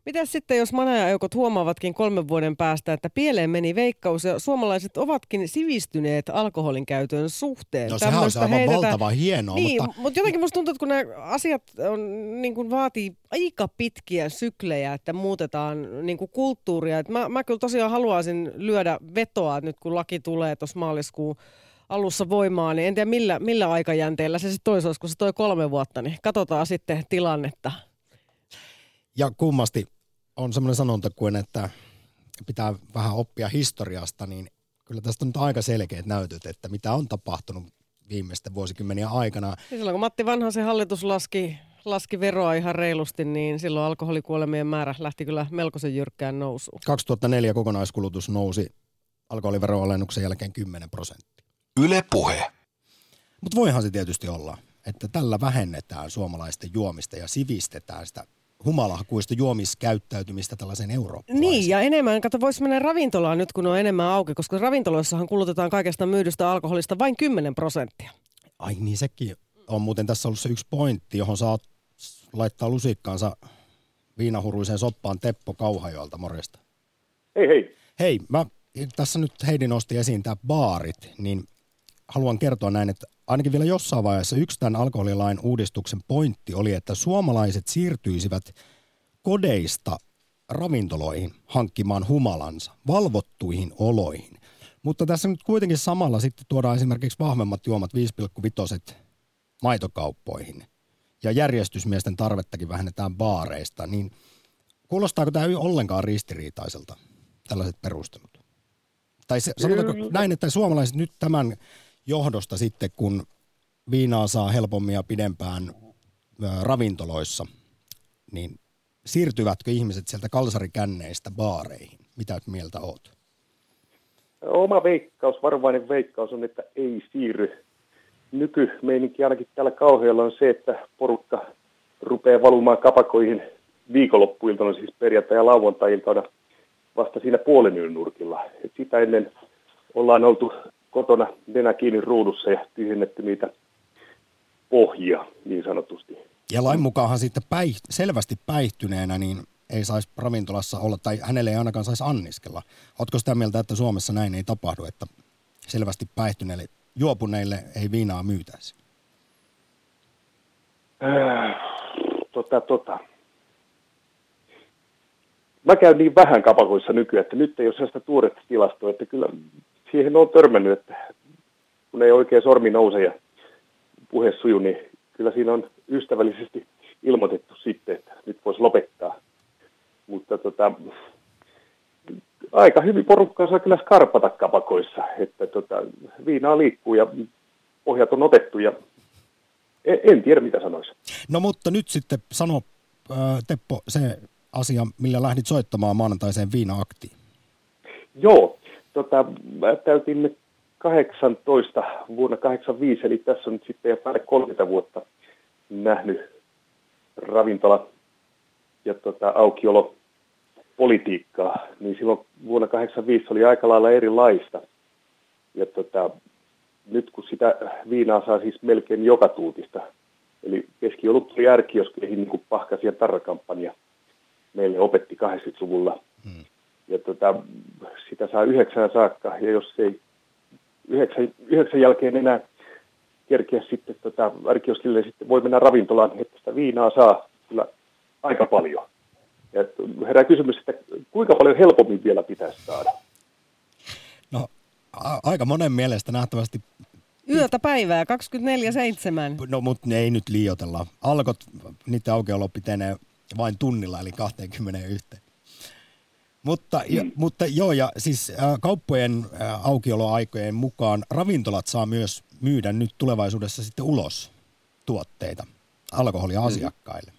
Mitä sitten, jos manajaeukot huomaavatkin kolmen vuoden päästä, että pieleen meni veikkaus ja suomalaiset ovatkin sivistyneet alkoholin käytön suhteen? No sehän on aivan heitetään... valtava hienoa. Niin, mutta... mutta jotenkin musta tuntuu, että kun nämä asiat on, niin kuin vaatii aika pitkiä syklejä, että muutetaan niin kuin kulttuuria. Että mä, mä kyllä tosiaan haluaisin lyödä vetoa, että nyt kun laki tulee tuossa maaliskuun alussa voimaan, niin en tiedä millä, millä aikajänteellä se sitten toisi, kun se toi kolme vuotta, niin katsotaan sitten tilannetta. Ja kummasti on semmoinen sanonta kuin, että pitää vähän oppia historiasta, niin kyllä tästä on nyt aika selkeät näytöt, että mitä on tapahtunut viimeisten vuosikymmeniä aikana. Ja silloin kun Matti Vanhasen hallitus laski, laski veroa ihan reilusti, niin silloin alkoholikuolemien määrä lähti kyllä melkoisen jyrkkään nousuun. 2004 kokonaiskulutus nousi alkoholiveroalennuksen jälkeen 10 prosenttia. Yle Puhe. Mutta voihan se tietysti olla, että tällä vähennetään suomalaisten juomista ja sivistetään sitä humalahakuista juomiskäyttäytymistä tällaisen Eurooppaan. Niin, ja enemmän, kato, voisi mennä ravintolaan nyt, kun on enemmän auki, koska ravintoloissahan kulutetaan kaikesta myydystä alkoholista vain 10 prosenttia. Ai niin, sekin on muuten tässä ollut se yksi pointti, johon saat laittaa lusikkaansa viinahuruiseen soppaan Teppo Kauhajoelta, morjesta. Hei hei. Hei, mä tässä nyt Heidi nosti esiin tämä baarit, niin haluan kertoa näin, että ainakin vielä jossain vaiheessa yksi tämän alkoholilain uudistuksen pointti oli, että suomalaiset siirtyisivät kodeista ravintoloihin hankkimaan humalansa, valvottuihin oloihin. Mutta tässä nyt kuitenkin samalla sitten tuodaan esimerkiksi vahvemmat juomat 5,5 maitokauppoihin. Ja järjestysmiesten tarvettakin vähennetään baareista. Niin kuulostaako tämä ollenkaan ristiriitaiselta, tällaiset perustelut? Tai se, sanotaanko näin, että suomalaiset nyt tämän johdosta sitten, kun viinaa saa helpommin ja pidempään ravintoloissa, niin siirtyvätkö ihmiset sieltä kalsarikänneistä baareihin? Mitä mieltä oot? Oma veikkaus, varovainen veikkaus on, että ei siirry. Nykymeininki ainakin täällä kauhealla on se, että porukka rupeaa valumaan kapakoihin viikonloppuiltana, siis perjantai- ja lauantai-iltana vasta siinä puolen yön nurkilla. Et sitä ennen ollaan oltu kotona nenä kiinni ruudussa ja tyhjennetty niitä pohjia niin sanotusti. Ja lain mukaanhan sitten päih- selvästi päihtyneenä niin ei saisi ravintolassa olla, tai hänelle ei ainakaan saisi anniskella. Oletko sitä mieltä, että Suomessa näin ei tapahdu, että selvästi päihtyneille juopuneille ei viinaa myytäisi? Äh, tota, tota. Mä käyn niin vähän kapakoissa nykyään, että nyt ei ole sellaista tuoretta tilastoa, että kyllä siihen on törmännyt, että kun ei oikein sormi nouse ja puhe suju, niin kyllä siinä on ystävällisesti ilmoitettu sitten, että nyt voisi lopettaa. Mutta tota, aika hyvin porukkaa saa kyllä skarpata kapakoissa, että tota, viinaa liikkuu ja pohjat on otettu ja en, en tiedä mitä sanoisi. No mutta nyt sitten sano Teppo se asia, millä lähdit soittamaan maanantaiseen viina-aktiin. Joo, tota, täytin 18 vuonna 85, eli tässä on nyt sitten jo päälle 30 vuotta nähnyt ravintola ja tota, aukiolo politiikkaa, niin silloin vuonna 85 oli aika lailla erilaista. Ja tota, nyt kun sitä viinaa saa siis melkein joka tuutista, eli keskiolut tuli ärkioskeihin niin kuin pahkasi ja tarrakampanja meille opetti 80-luvulla. Hmm. Ja tota, sitä saa yhdeksän saakka, ja jos ei yhdeksän, yhdeksän jälkeen enää kerkeä sitten tota, ärkioskille, niin sitten voi mennä ravintolaan, että sitä viinaa saa kyllä aika paljon. Ja herää kysymys, että kuinka paljon helpommin vielä pitäisi saada? No a- aika monen mielestä nähtävästi Yötä päivää, 24-7. No mutta ne ei nyt liioitella. Alkot, niiden aukeolo pitenee vain tunnilla, eli 21. Mutta, mm. ja, mutta joo, ja siis äh, kauppojen äh, aukioloaikojen mukaan ravintolat saa myös myydä nyt tulevaisuudessa sitten ulos tuotteita alkoholia mm. asiakkaille.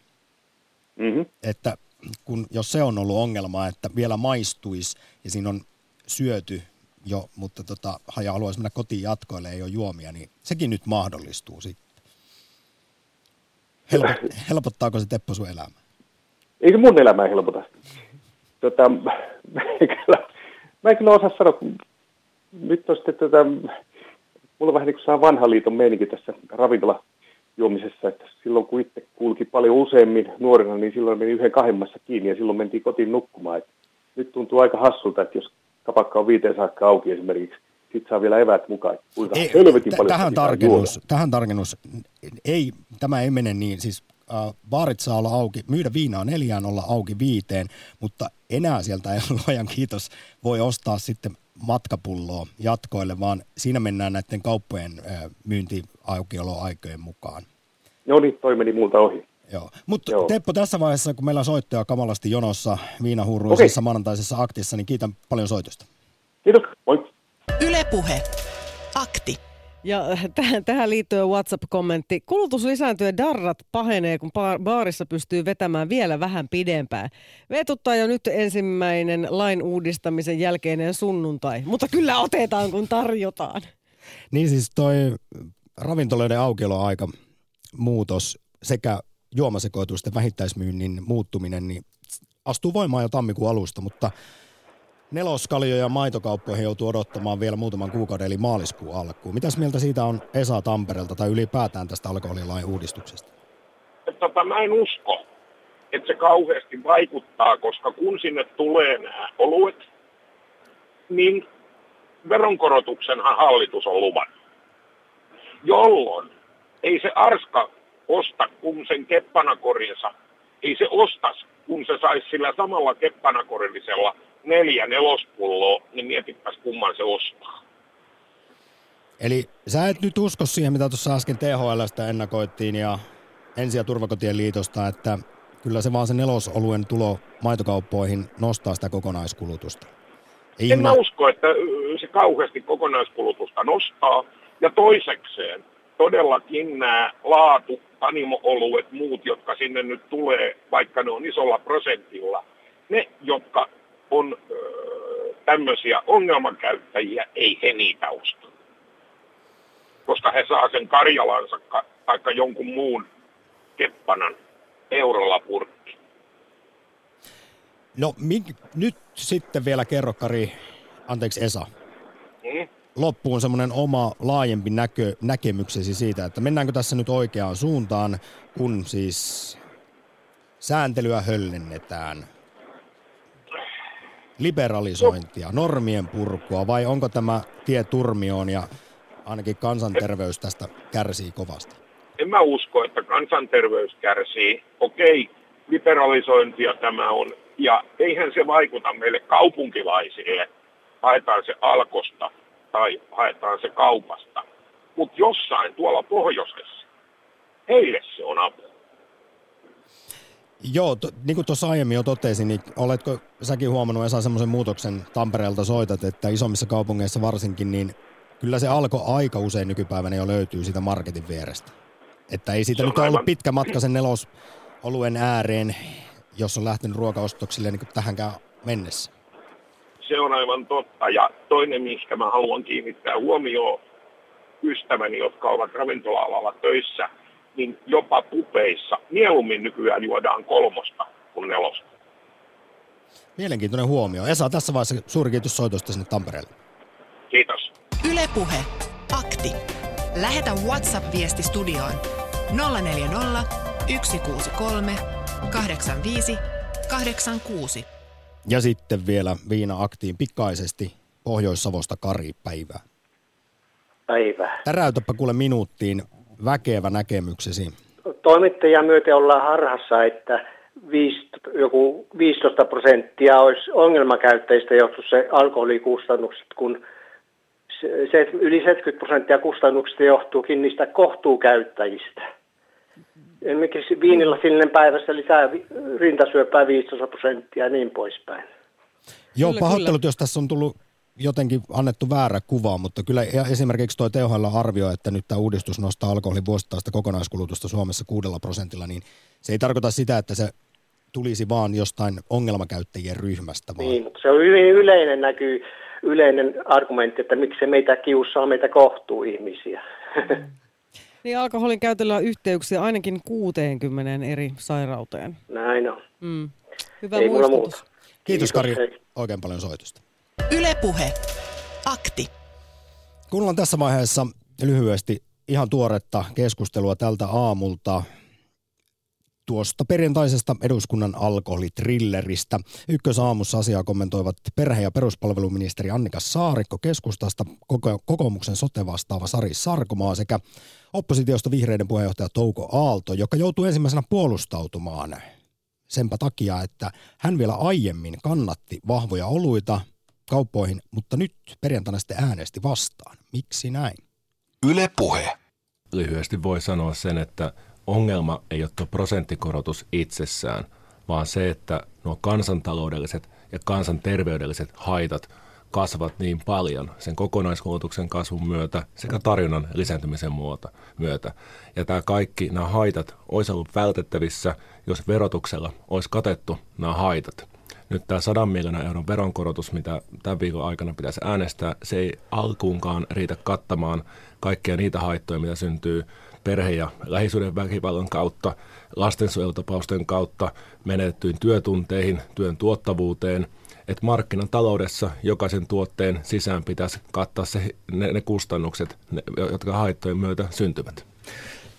Mm-hmm. Että kun, jos se on ollut ongelma, että vielä maistuisi ja siinä on syöty jo, mutta tota, haja haluaisi mennä kotiin jatkoille, ei ole juomia, niin sekin nyt mahdollistuu sitten. Helpot, helpottaako se Teppo sun elämää? Ei se mun elämää helpota. Tota, mä, en kyllä, mä en kyllä osaa sanoa, kun nyt on sitten tota, mulla on vähän niin kuin vanhan liiton meininki tässä ravintola juomisessa, että silloin kun itse kulki paljon useammin nuorena, niin silloin meni yhden kahdemmassa kiinni ja silloin mentiin kotiin nukkumaan. Et nyt tuntuu aika hassulta, että jos kapakka on viiteen saakka auki esimerkiksi, sitten saa vielä evät mukaan. Ei, t- paljon tähän tarkennus, tähän tarkennus, ei, tämä ei mene niin, siis äh, baarit saa olla auki, myydä viinaa neljään, olla auki viiteen, mutta enää sieltä ei luojan kiitos voi ostaa sitten matkapulloa jatkoille, vaan siinä mennään näiden kauppojen äh, myyntiaukioloaikojen mukaan. Joo niin, toi meni multa ohi. Joo. Mutta Teppo, tässä vaiheessa, kun meillä on soittaja kamalasti jonossa viinahurruisessa okay. maanantaisessa aktissa, niin kiitän paljon soitosta. Kiitos, moi. Ylepuhe. Akti. Ja tähän, tähän liittyen WhatsApp-kommentti. Kulutus lisääntyy ja darrat pahenee, kun baarissa pystyy vetämään vielä vähän pidempään. Vetuttaa jo nyt ensimmäinen lain uudistamisen jälkeinen sunnuntai, mutta kyllä otetaan, kun tarjotaan. Niin siis toi ravintoloiden aukioloaika muutos sekä juomasekoitusten vähittäismyynnin muuttuminen niin astuu voimaan jo tammikuun alusta, mutta neloskaljo- ja maitokauppoihin joutuu odottamaan vielä muutaman kuukauden eli maaliskuun alkuun. Mitäs mieltä siitä on Esa Tampereelta tai ylipäätään tästä alkoholilain uudistuksesta? Tota, mä en usko, että se kauheasti vaikuttaa, koska kun sinne tulee nämä oluet, niin veronkorotuksenhan hallitus on luvannut. Jolloin ei se arska osta kun sen keppanakorinsa. Ei se ostas, kun se saisi sillä samalla keppanakorillisella neljä nelospulloa, niin mietipäs kumman se ostaa. Eli sä et nyt usko siihen, mitä tuossa äsken THLstä ennakoittiin ja Ensi- ja Turvakotien liitosta, että kyllä se vaan se nelosoluen tulo maitokauppoihin nostaa sitä kokonaiskulutusta. Ei en mä usko, että se kauheasti kokonaiskulutusta nostaa. Ja toisekseen, todellakin nämä laatu, panimo-oluet, muut, jotka sinne nyt tulee, vaikka ne on isolla prosentilla, ne, jotka on tämmöisiä ongelmakäyttäjiä, ei he niitä osta. Koska he saa sen Karjalansa tai jonkun muun keppanan eurolla purkki. No mink, nyt sitten vielä kerro Kari, anteeksi Esa. Mm? loppuun semmoinen oma laajempi näkö, näkemyksesi siitä, että mennäänkö tässä nyt oikeaan suuntaan, kun siis sääntelyä höllennetään, liberalisointia, normien purkua, vai onko tämä tie turmioon ja ainakin kansanterveys tästä kärsii kovasti? En mä usko, että kansanterveys kärsii. Okei, liberalisointia tämä on, ja eihän se vaikuta meille kaupunkilaisille. Haetaan se alkosta tai haetaan se kaupasta. Mutta jossain tuolla pohjoisessa, heille se on apu. Joo, to, niin kuin tuossa aiemmin jo totesin, niin oletko säkin huomannut Esa semmoisen muutoksen Tampereelta soitat, että isommissa kaupungeissa varsinkin, niin kyllä se alkoi aika usein nykypäivänä jo löytyy siitä marketin vierestä. Että ei siitä nyt aivan... ollut pitkä matka sen nelos oluen ääreen, jos on lähtenyt ruokaostoksille niin tähänkään mennessä. Se on aivan totta. Ja toinen, mihinkä mä haluan kiinnittää huomioon ystäväni, jotka ovat ravintola-alalla töissä, niin jopa pupeissa mieluummin nykyään juodaan kolmosta kuin nelosta. Mielenkiintoinen huomio. Esa, tässä vaiheessa suuri kiitos soitosta sinne Tampereelle. Kiitos. Ylepuhe Akti. Lähetä WhatsApp-viesti studioon 040 163 85 86. Ja sitten vielä Viina Aktiin pikaisesti Pohjois-Savosta Kari päivää. Päivää. Täräytäpä kuule minuuttiin väkevä näkemyksesi. Toimittajan myöten ollaan harhassa, että viisi, joku 15 prosenttia olisi ongelmakäyttäjistä johtu se alkoholikustannukset, kun se, yli 70 prosenttia kustannuksista johtuukin niistä kohtuukäyttäjistä. Esimerkiksi viinillä sinne päivässä lisää rintasyöpää 15 prosenttia ja niin poispäin. Joo, kyllä, pahoittelut, kyllä. jos tässä on tullut jotenkin annettu väärä kuva, mutta kyllä esimerkiksi tuo THL arvio, että nyt tämä uudistus nostaa alkoholin vuosittaista kokonaiskulutusta Suomessa kuudella prosentilla, niin se ei tarkoita sitä, että se tulisi vaan jostain ongelmakäyttäjien ryhmästä. Vaan. Niin, mutta se on hyvin yleinen näkyy, yleinen argumentti, että miksi se meitä kiusaa meitä kohtuu ihmisiä. Niin alkoholin käytöllä on yhteyksiä ainakin 60 eri sairauteen. Näin on. Mm. Hyvä Ei muistutus. muuta. Kiitos, Kiitos Kari hei. oikein paljon soitosta. Ylepuhe. Akti. Kuunnellaan tässä vaiheessa lyhyesti ihan tuoretta keskustelua tältä aamulta tuosta perjantaisesta eduskunnan alkoholitrilleristä. Ykkösaamussa asiaa kommentoivat perhe- ja peruspalveluministeri Annika Saarikko keskustasta, koko, kokoomuksen sote-vastaava Sari Sarkomaa sekä oppositiosta vihreiden puheenjohtaja Touko Aalto, joka joutuu ensimmäisenä puolustautumaan senpä takia, että hän vielä aiemmin kannatti vahvoja oluita kauppoihin, mutta nyt perjantaina sitten äänesti vastaan. Miksi näin? Yle Puhe. Lyhyesti voi sanoa sen, että ongelma ei ole tuo prosenttikorotus itsessään, vaan se, että nuo kansantaloudelliset ja kansanterveydelliset haitat kasvavat niin paljon sen kokonaiskulutuksen kasvun myötä sekä tarjonnan lisääntymisen muuta, myötä. Ja tämä kaikki, nämä haitat, olisi ollut vältettävissä, jos verotuksella olisi katettu nämä haitat. Nyt tämä 100 miljoonan euron veronkorotus, mitä tämän viikon aikana pitäisi äänestää, se ei alkuunkaan riitä kattamaan kaikkia niitä haittoja, mitä syntyy perhe- ja lähisuuden väkivallan kautta, lastensuojelutapausten kautta, menetettyihin työtunteihin, työn tuottavuuteen, että markkinataloudessa jokaisen tuotteen sisään pitäisi kattaa se, ne, ne kustannukset, ne, jotka haittojen myötä syntyvät.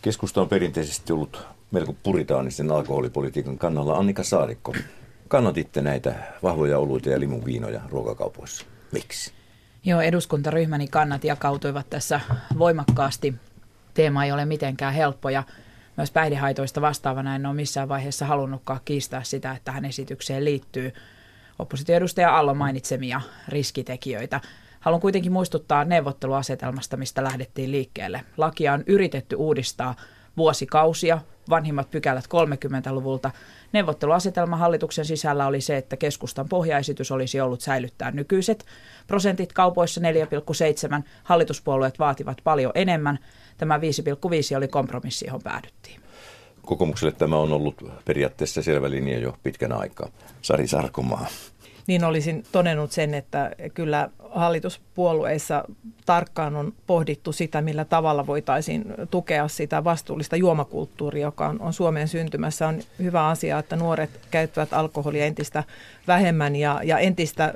Keskusta on perinteisesti ollut melko puritaanisen alkoholipolitiikan kannalla. Annika Saarikko, kannatitte näitä vahvoja oluita ja limuviinoja ruokakaupoissa. Miksi? Joo, eduskuntaryhmäni kannat jakautuivat tässä voimakkaasti teema ei ole mitenkään helppo ja myös päihdehaitoista vastaavana en ole missään vaiheessa halunnutkaan kiistää sitä, että tähän esitykseen liittyy oppositioedustaja Allo mainitsemia riskitekijöitä. Haluan kuitenkin muistuttaa neuvotteluasetelmasta, mistä lähdettiin liikkeelle. Lakia on yritetty uudistaa vuosikausia, vanhimmat pykälät 30-luvulta. Neuvotteluasetelma hallituksen sisällä oli se, että keskustan pohjaesitys olisi ollut säilyttää nykyiset prosentit kaupoissa 4,7. Hallituspuolueet vaativat paljon enemmän. Tämä 5,5 oli kompromissi, johon päädyttiin. Kokoomukselle tämä on ollut periaatteessa selvä linja jo pitkän aikaa. Sari Sarkomaa. Niin olisin todennut sen, että kyllä hallituspuolueissa tarkkaan on pohdittu sitä, millä tavalla voitaisiin tukea sitä vastuullista juomakulttuuria, joka on, on Suomeen syntymässä. On hyvä asia, että nuoret käyttävät alkoholia entistä vähemmän ja, ja entistä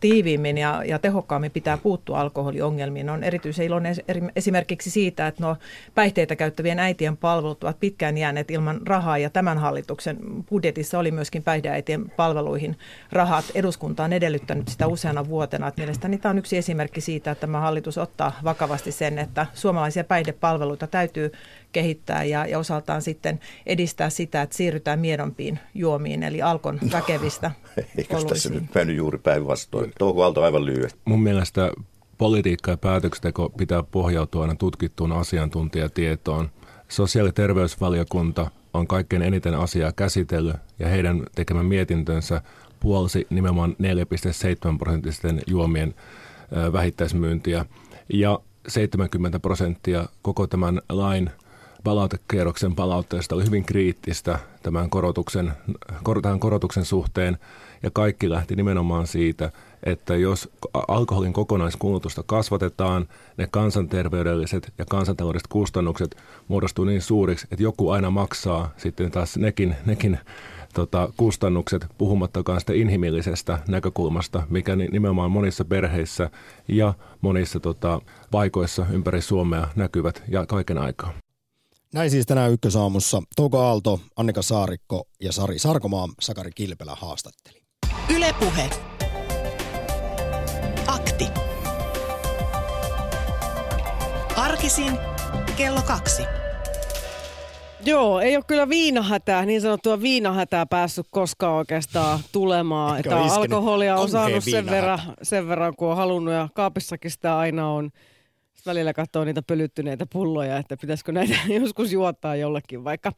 tiiviimmin ja, ja tehokkaammin pitää puuttua alkoholiongelmiin. On erityisen iloinen esimerkiksi siitä, että nuo päihteitä käyttävien äitien palvelut ovat pitkään jääneet ilman rahaa ja tämän hallituksen budjetissa oli myöskin päihdeäitien palveluihin rahat. Eduskunta on edellyttänyt sitä useana vuotena. Että mielestäni tämä on yksi esimerkki siitä, että tämä hallitus ottaa vakavasti sen, että suomalaisia päihdepalveluita täytyy kehittää ja, ja osaltaan sitten edistää sitä, että siirrytään miedompiin juomiin, eli alkon väkevistä Eikö tässä nyt mennyt juuri päinvastoin? Touko Aalto aivan lyhyesti. Mun mielestä politiikka ja päätöksenteko pitää pohjautua aina tutkittuun asiantuntijatietoon. Sosiaali- ja terveysvaliokunta on kaikkein eniten asiaa käsitellyt ja heidän tekemän mietintönsä puolsi nimenomaan 4,7 prosenttisten juomien vähittäismyyntiä ja 70 prosenttia koko tämän lain palautekierroksen palautteesta oli hyvin kriittistä tämän korotuksen, tämän korotuksen suhteen ja kaikki lähti nimenomaan siitä, että jos alkoholin kokonaiskulutusta kasvatetaan, ne kansanterveydelliset ja kansantaloudelliset kustannukset muodostuu niin suuriksi, että joku aina maksaa sitten taas nekin, nekin tota, kustannukset, puhumattakaan sitä inhimillisestä näkökulmasta, mikä nimenomaan monissa perheissä ja monissa tota, paikoissa ympäri Suomea näkyvät ja kaiken aikaa. Näin siis tänään Ykkösaamussa Touko Aalto, Annika Saarikko ja Sari Sarkomaa Sakari Kilpelä haastatteli. Ylepuhe. Akti. Arkisin kello kaksi. Joo, ei ole kyllä viinahätää, niin sanottua viinahätää päässyt koskaan oikeastaan tulemaan. Että alkoholia on saanut sen verran, sen verran, kun on halunnut ja kaapissakin sitä aina on. Sitten välillä katsoo niitä pölyttyneitä pulloja, että pitäisikö näitä joskus juottaa jollekin vaikka.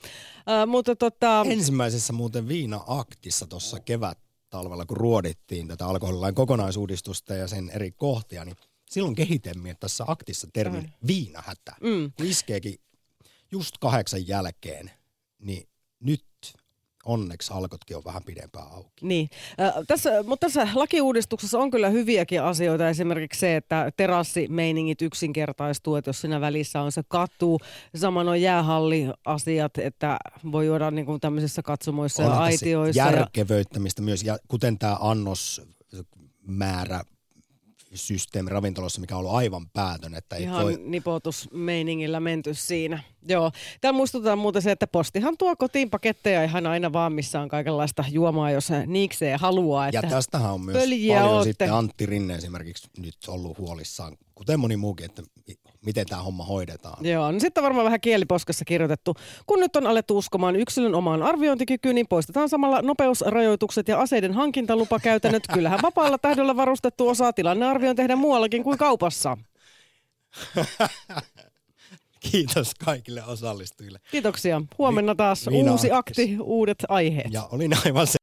Äh, mutta tota... Ensimmäisessä muuten viina-aktissa tuossa kevät talvella, kun ruodittiin tätä alkoholilain kokonaisuudistusta ja sen eri kohtia, niin silloin kehitemme tässä aktissa termin mm. viinahätä. Mm. Iskeekin just kahdeksan jälkeen, niin nyt onneksi alkotkin on vähän pidempään auki. Niin, äh, tässä, mutta tässä lakiuudistuksessa on kyllä hyviäkin asioita. Esimerkiksi se, että terassimeiningit yksinkertaistuu, että jos siinä välissä on se katu. Saman on jäähalliasiat, että voi juoda niin kuin tämmöisissä katsomoissa on ja aitioissa. Järkevöittämistä ja... myös, ja kuten tämä annosmäärä systeemi ravintolassa, mikä on ollut aivan päätön. Että Ihan voi... nipotusmeiningillä menty siinä. Joo. Tämä muistutetaan muuten se, että postihan tuo kotiin paketteja ihan aina vaan, missä on kaikenlaista juomaa, jos niikseen haluaa. Että ja tästähän on myös paljon ootte. sitten Antti Rinne esimerkiksi nyt ollut huolissaan, kuten moni muukin, että miten tämä homma hoidetaan. Joo, no sitten varmaan vähän kieliposkassa kirjoitettu. Kun nyt on alettu uskomaan yksilön omaan arviointikykyyn, niin poistetaan samalla nopeusrajoitukset ja aseiden hankintalupakäytännöt. Kyllähän vapaalla tähdellä varustettu osaa tilannearvion tehdä muuallakin kuin kaupassa. Kiitos kaikille osallistujille. Kiitoksia. Huomenna taas Viina uusi akti, uudet aiheet. Ja olin aivan se.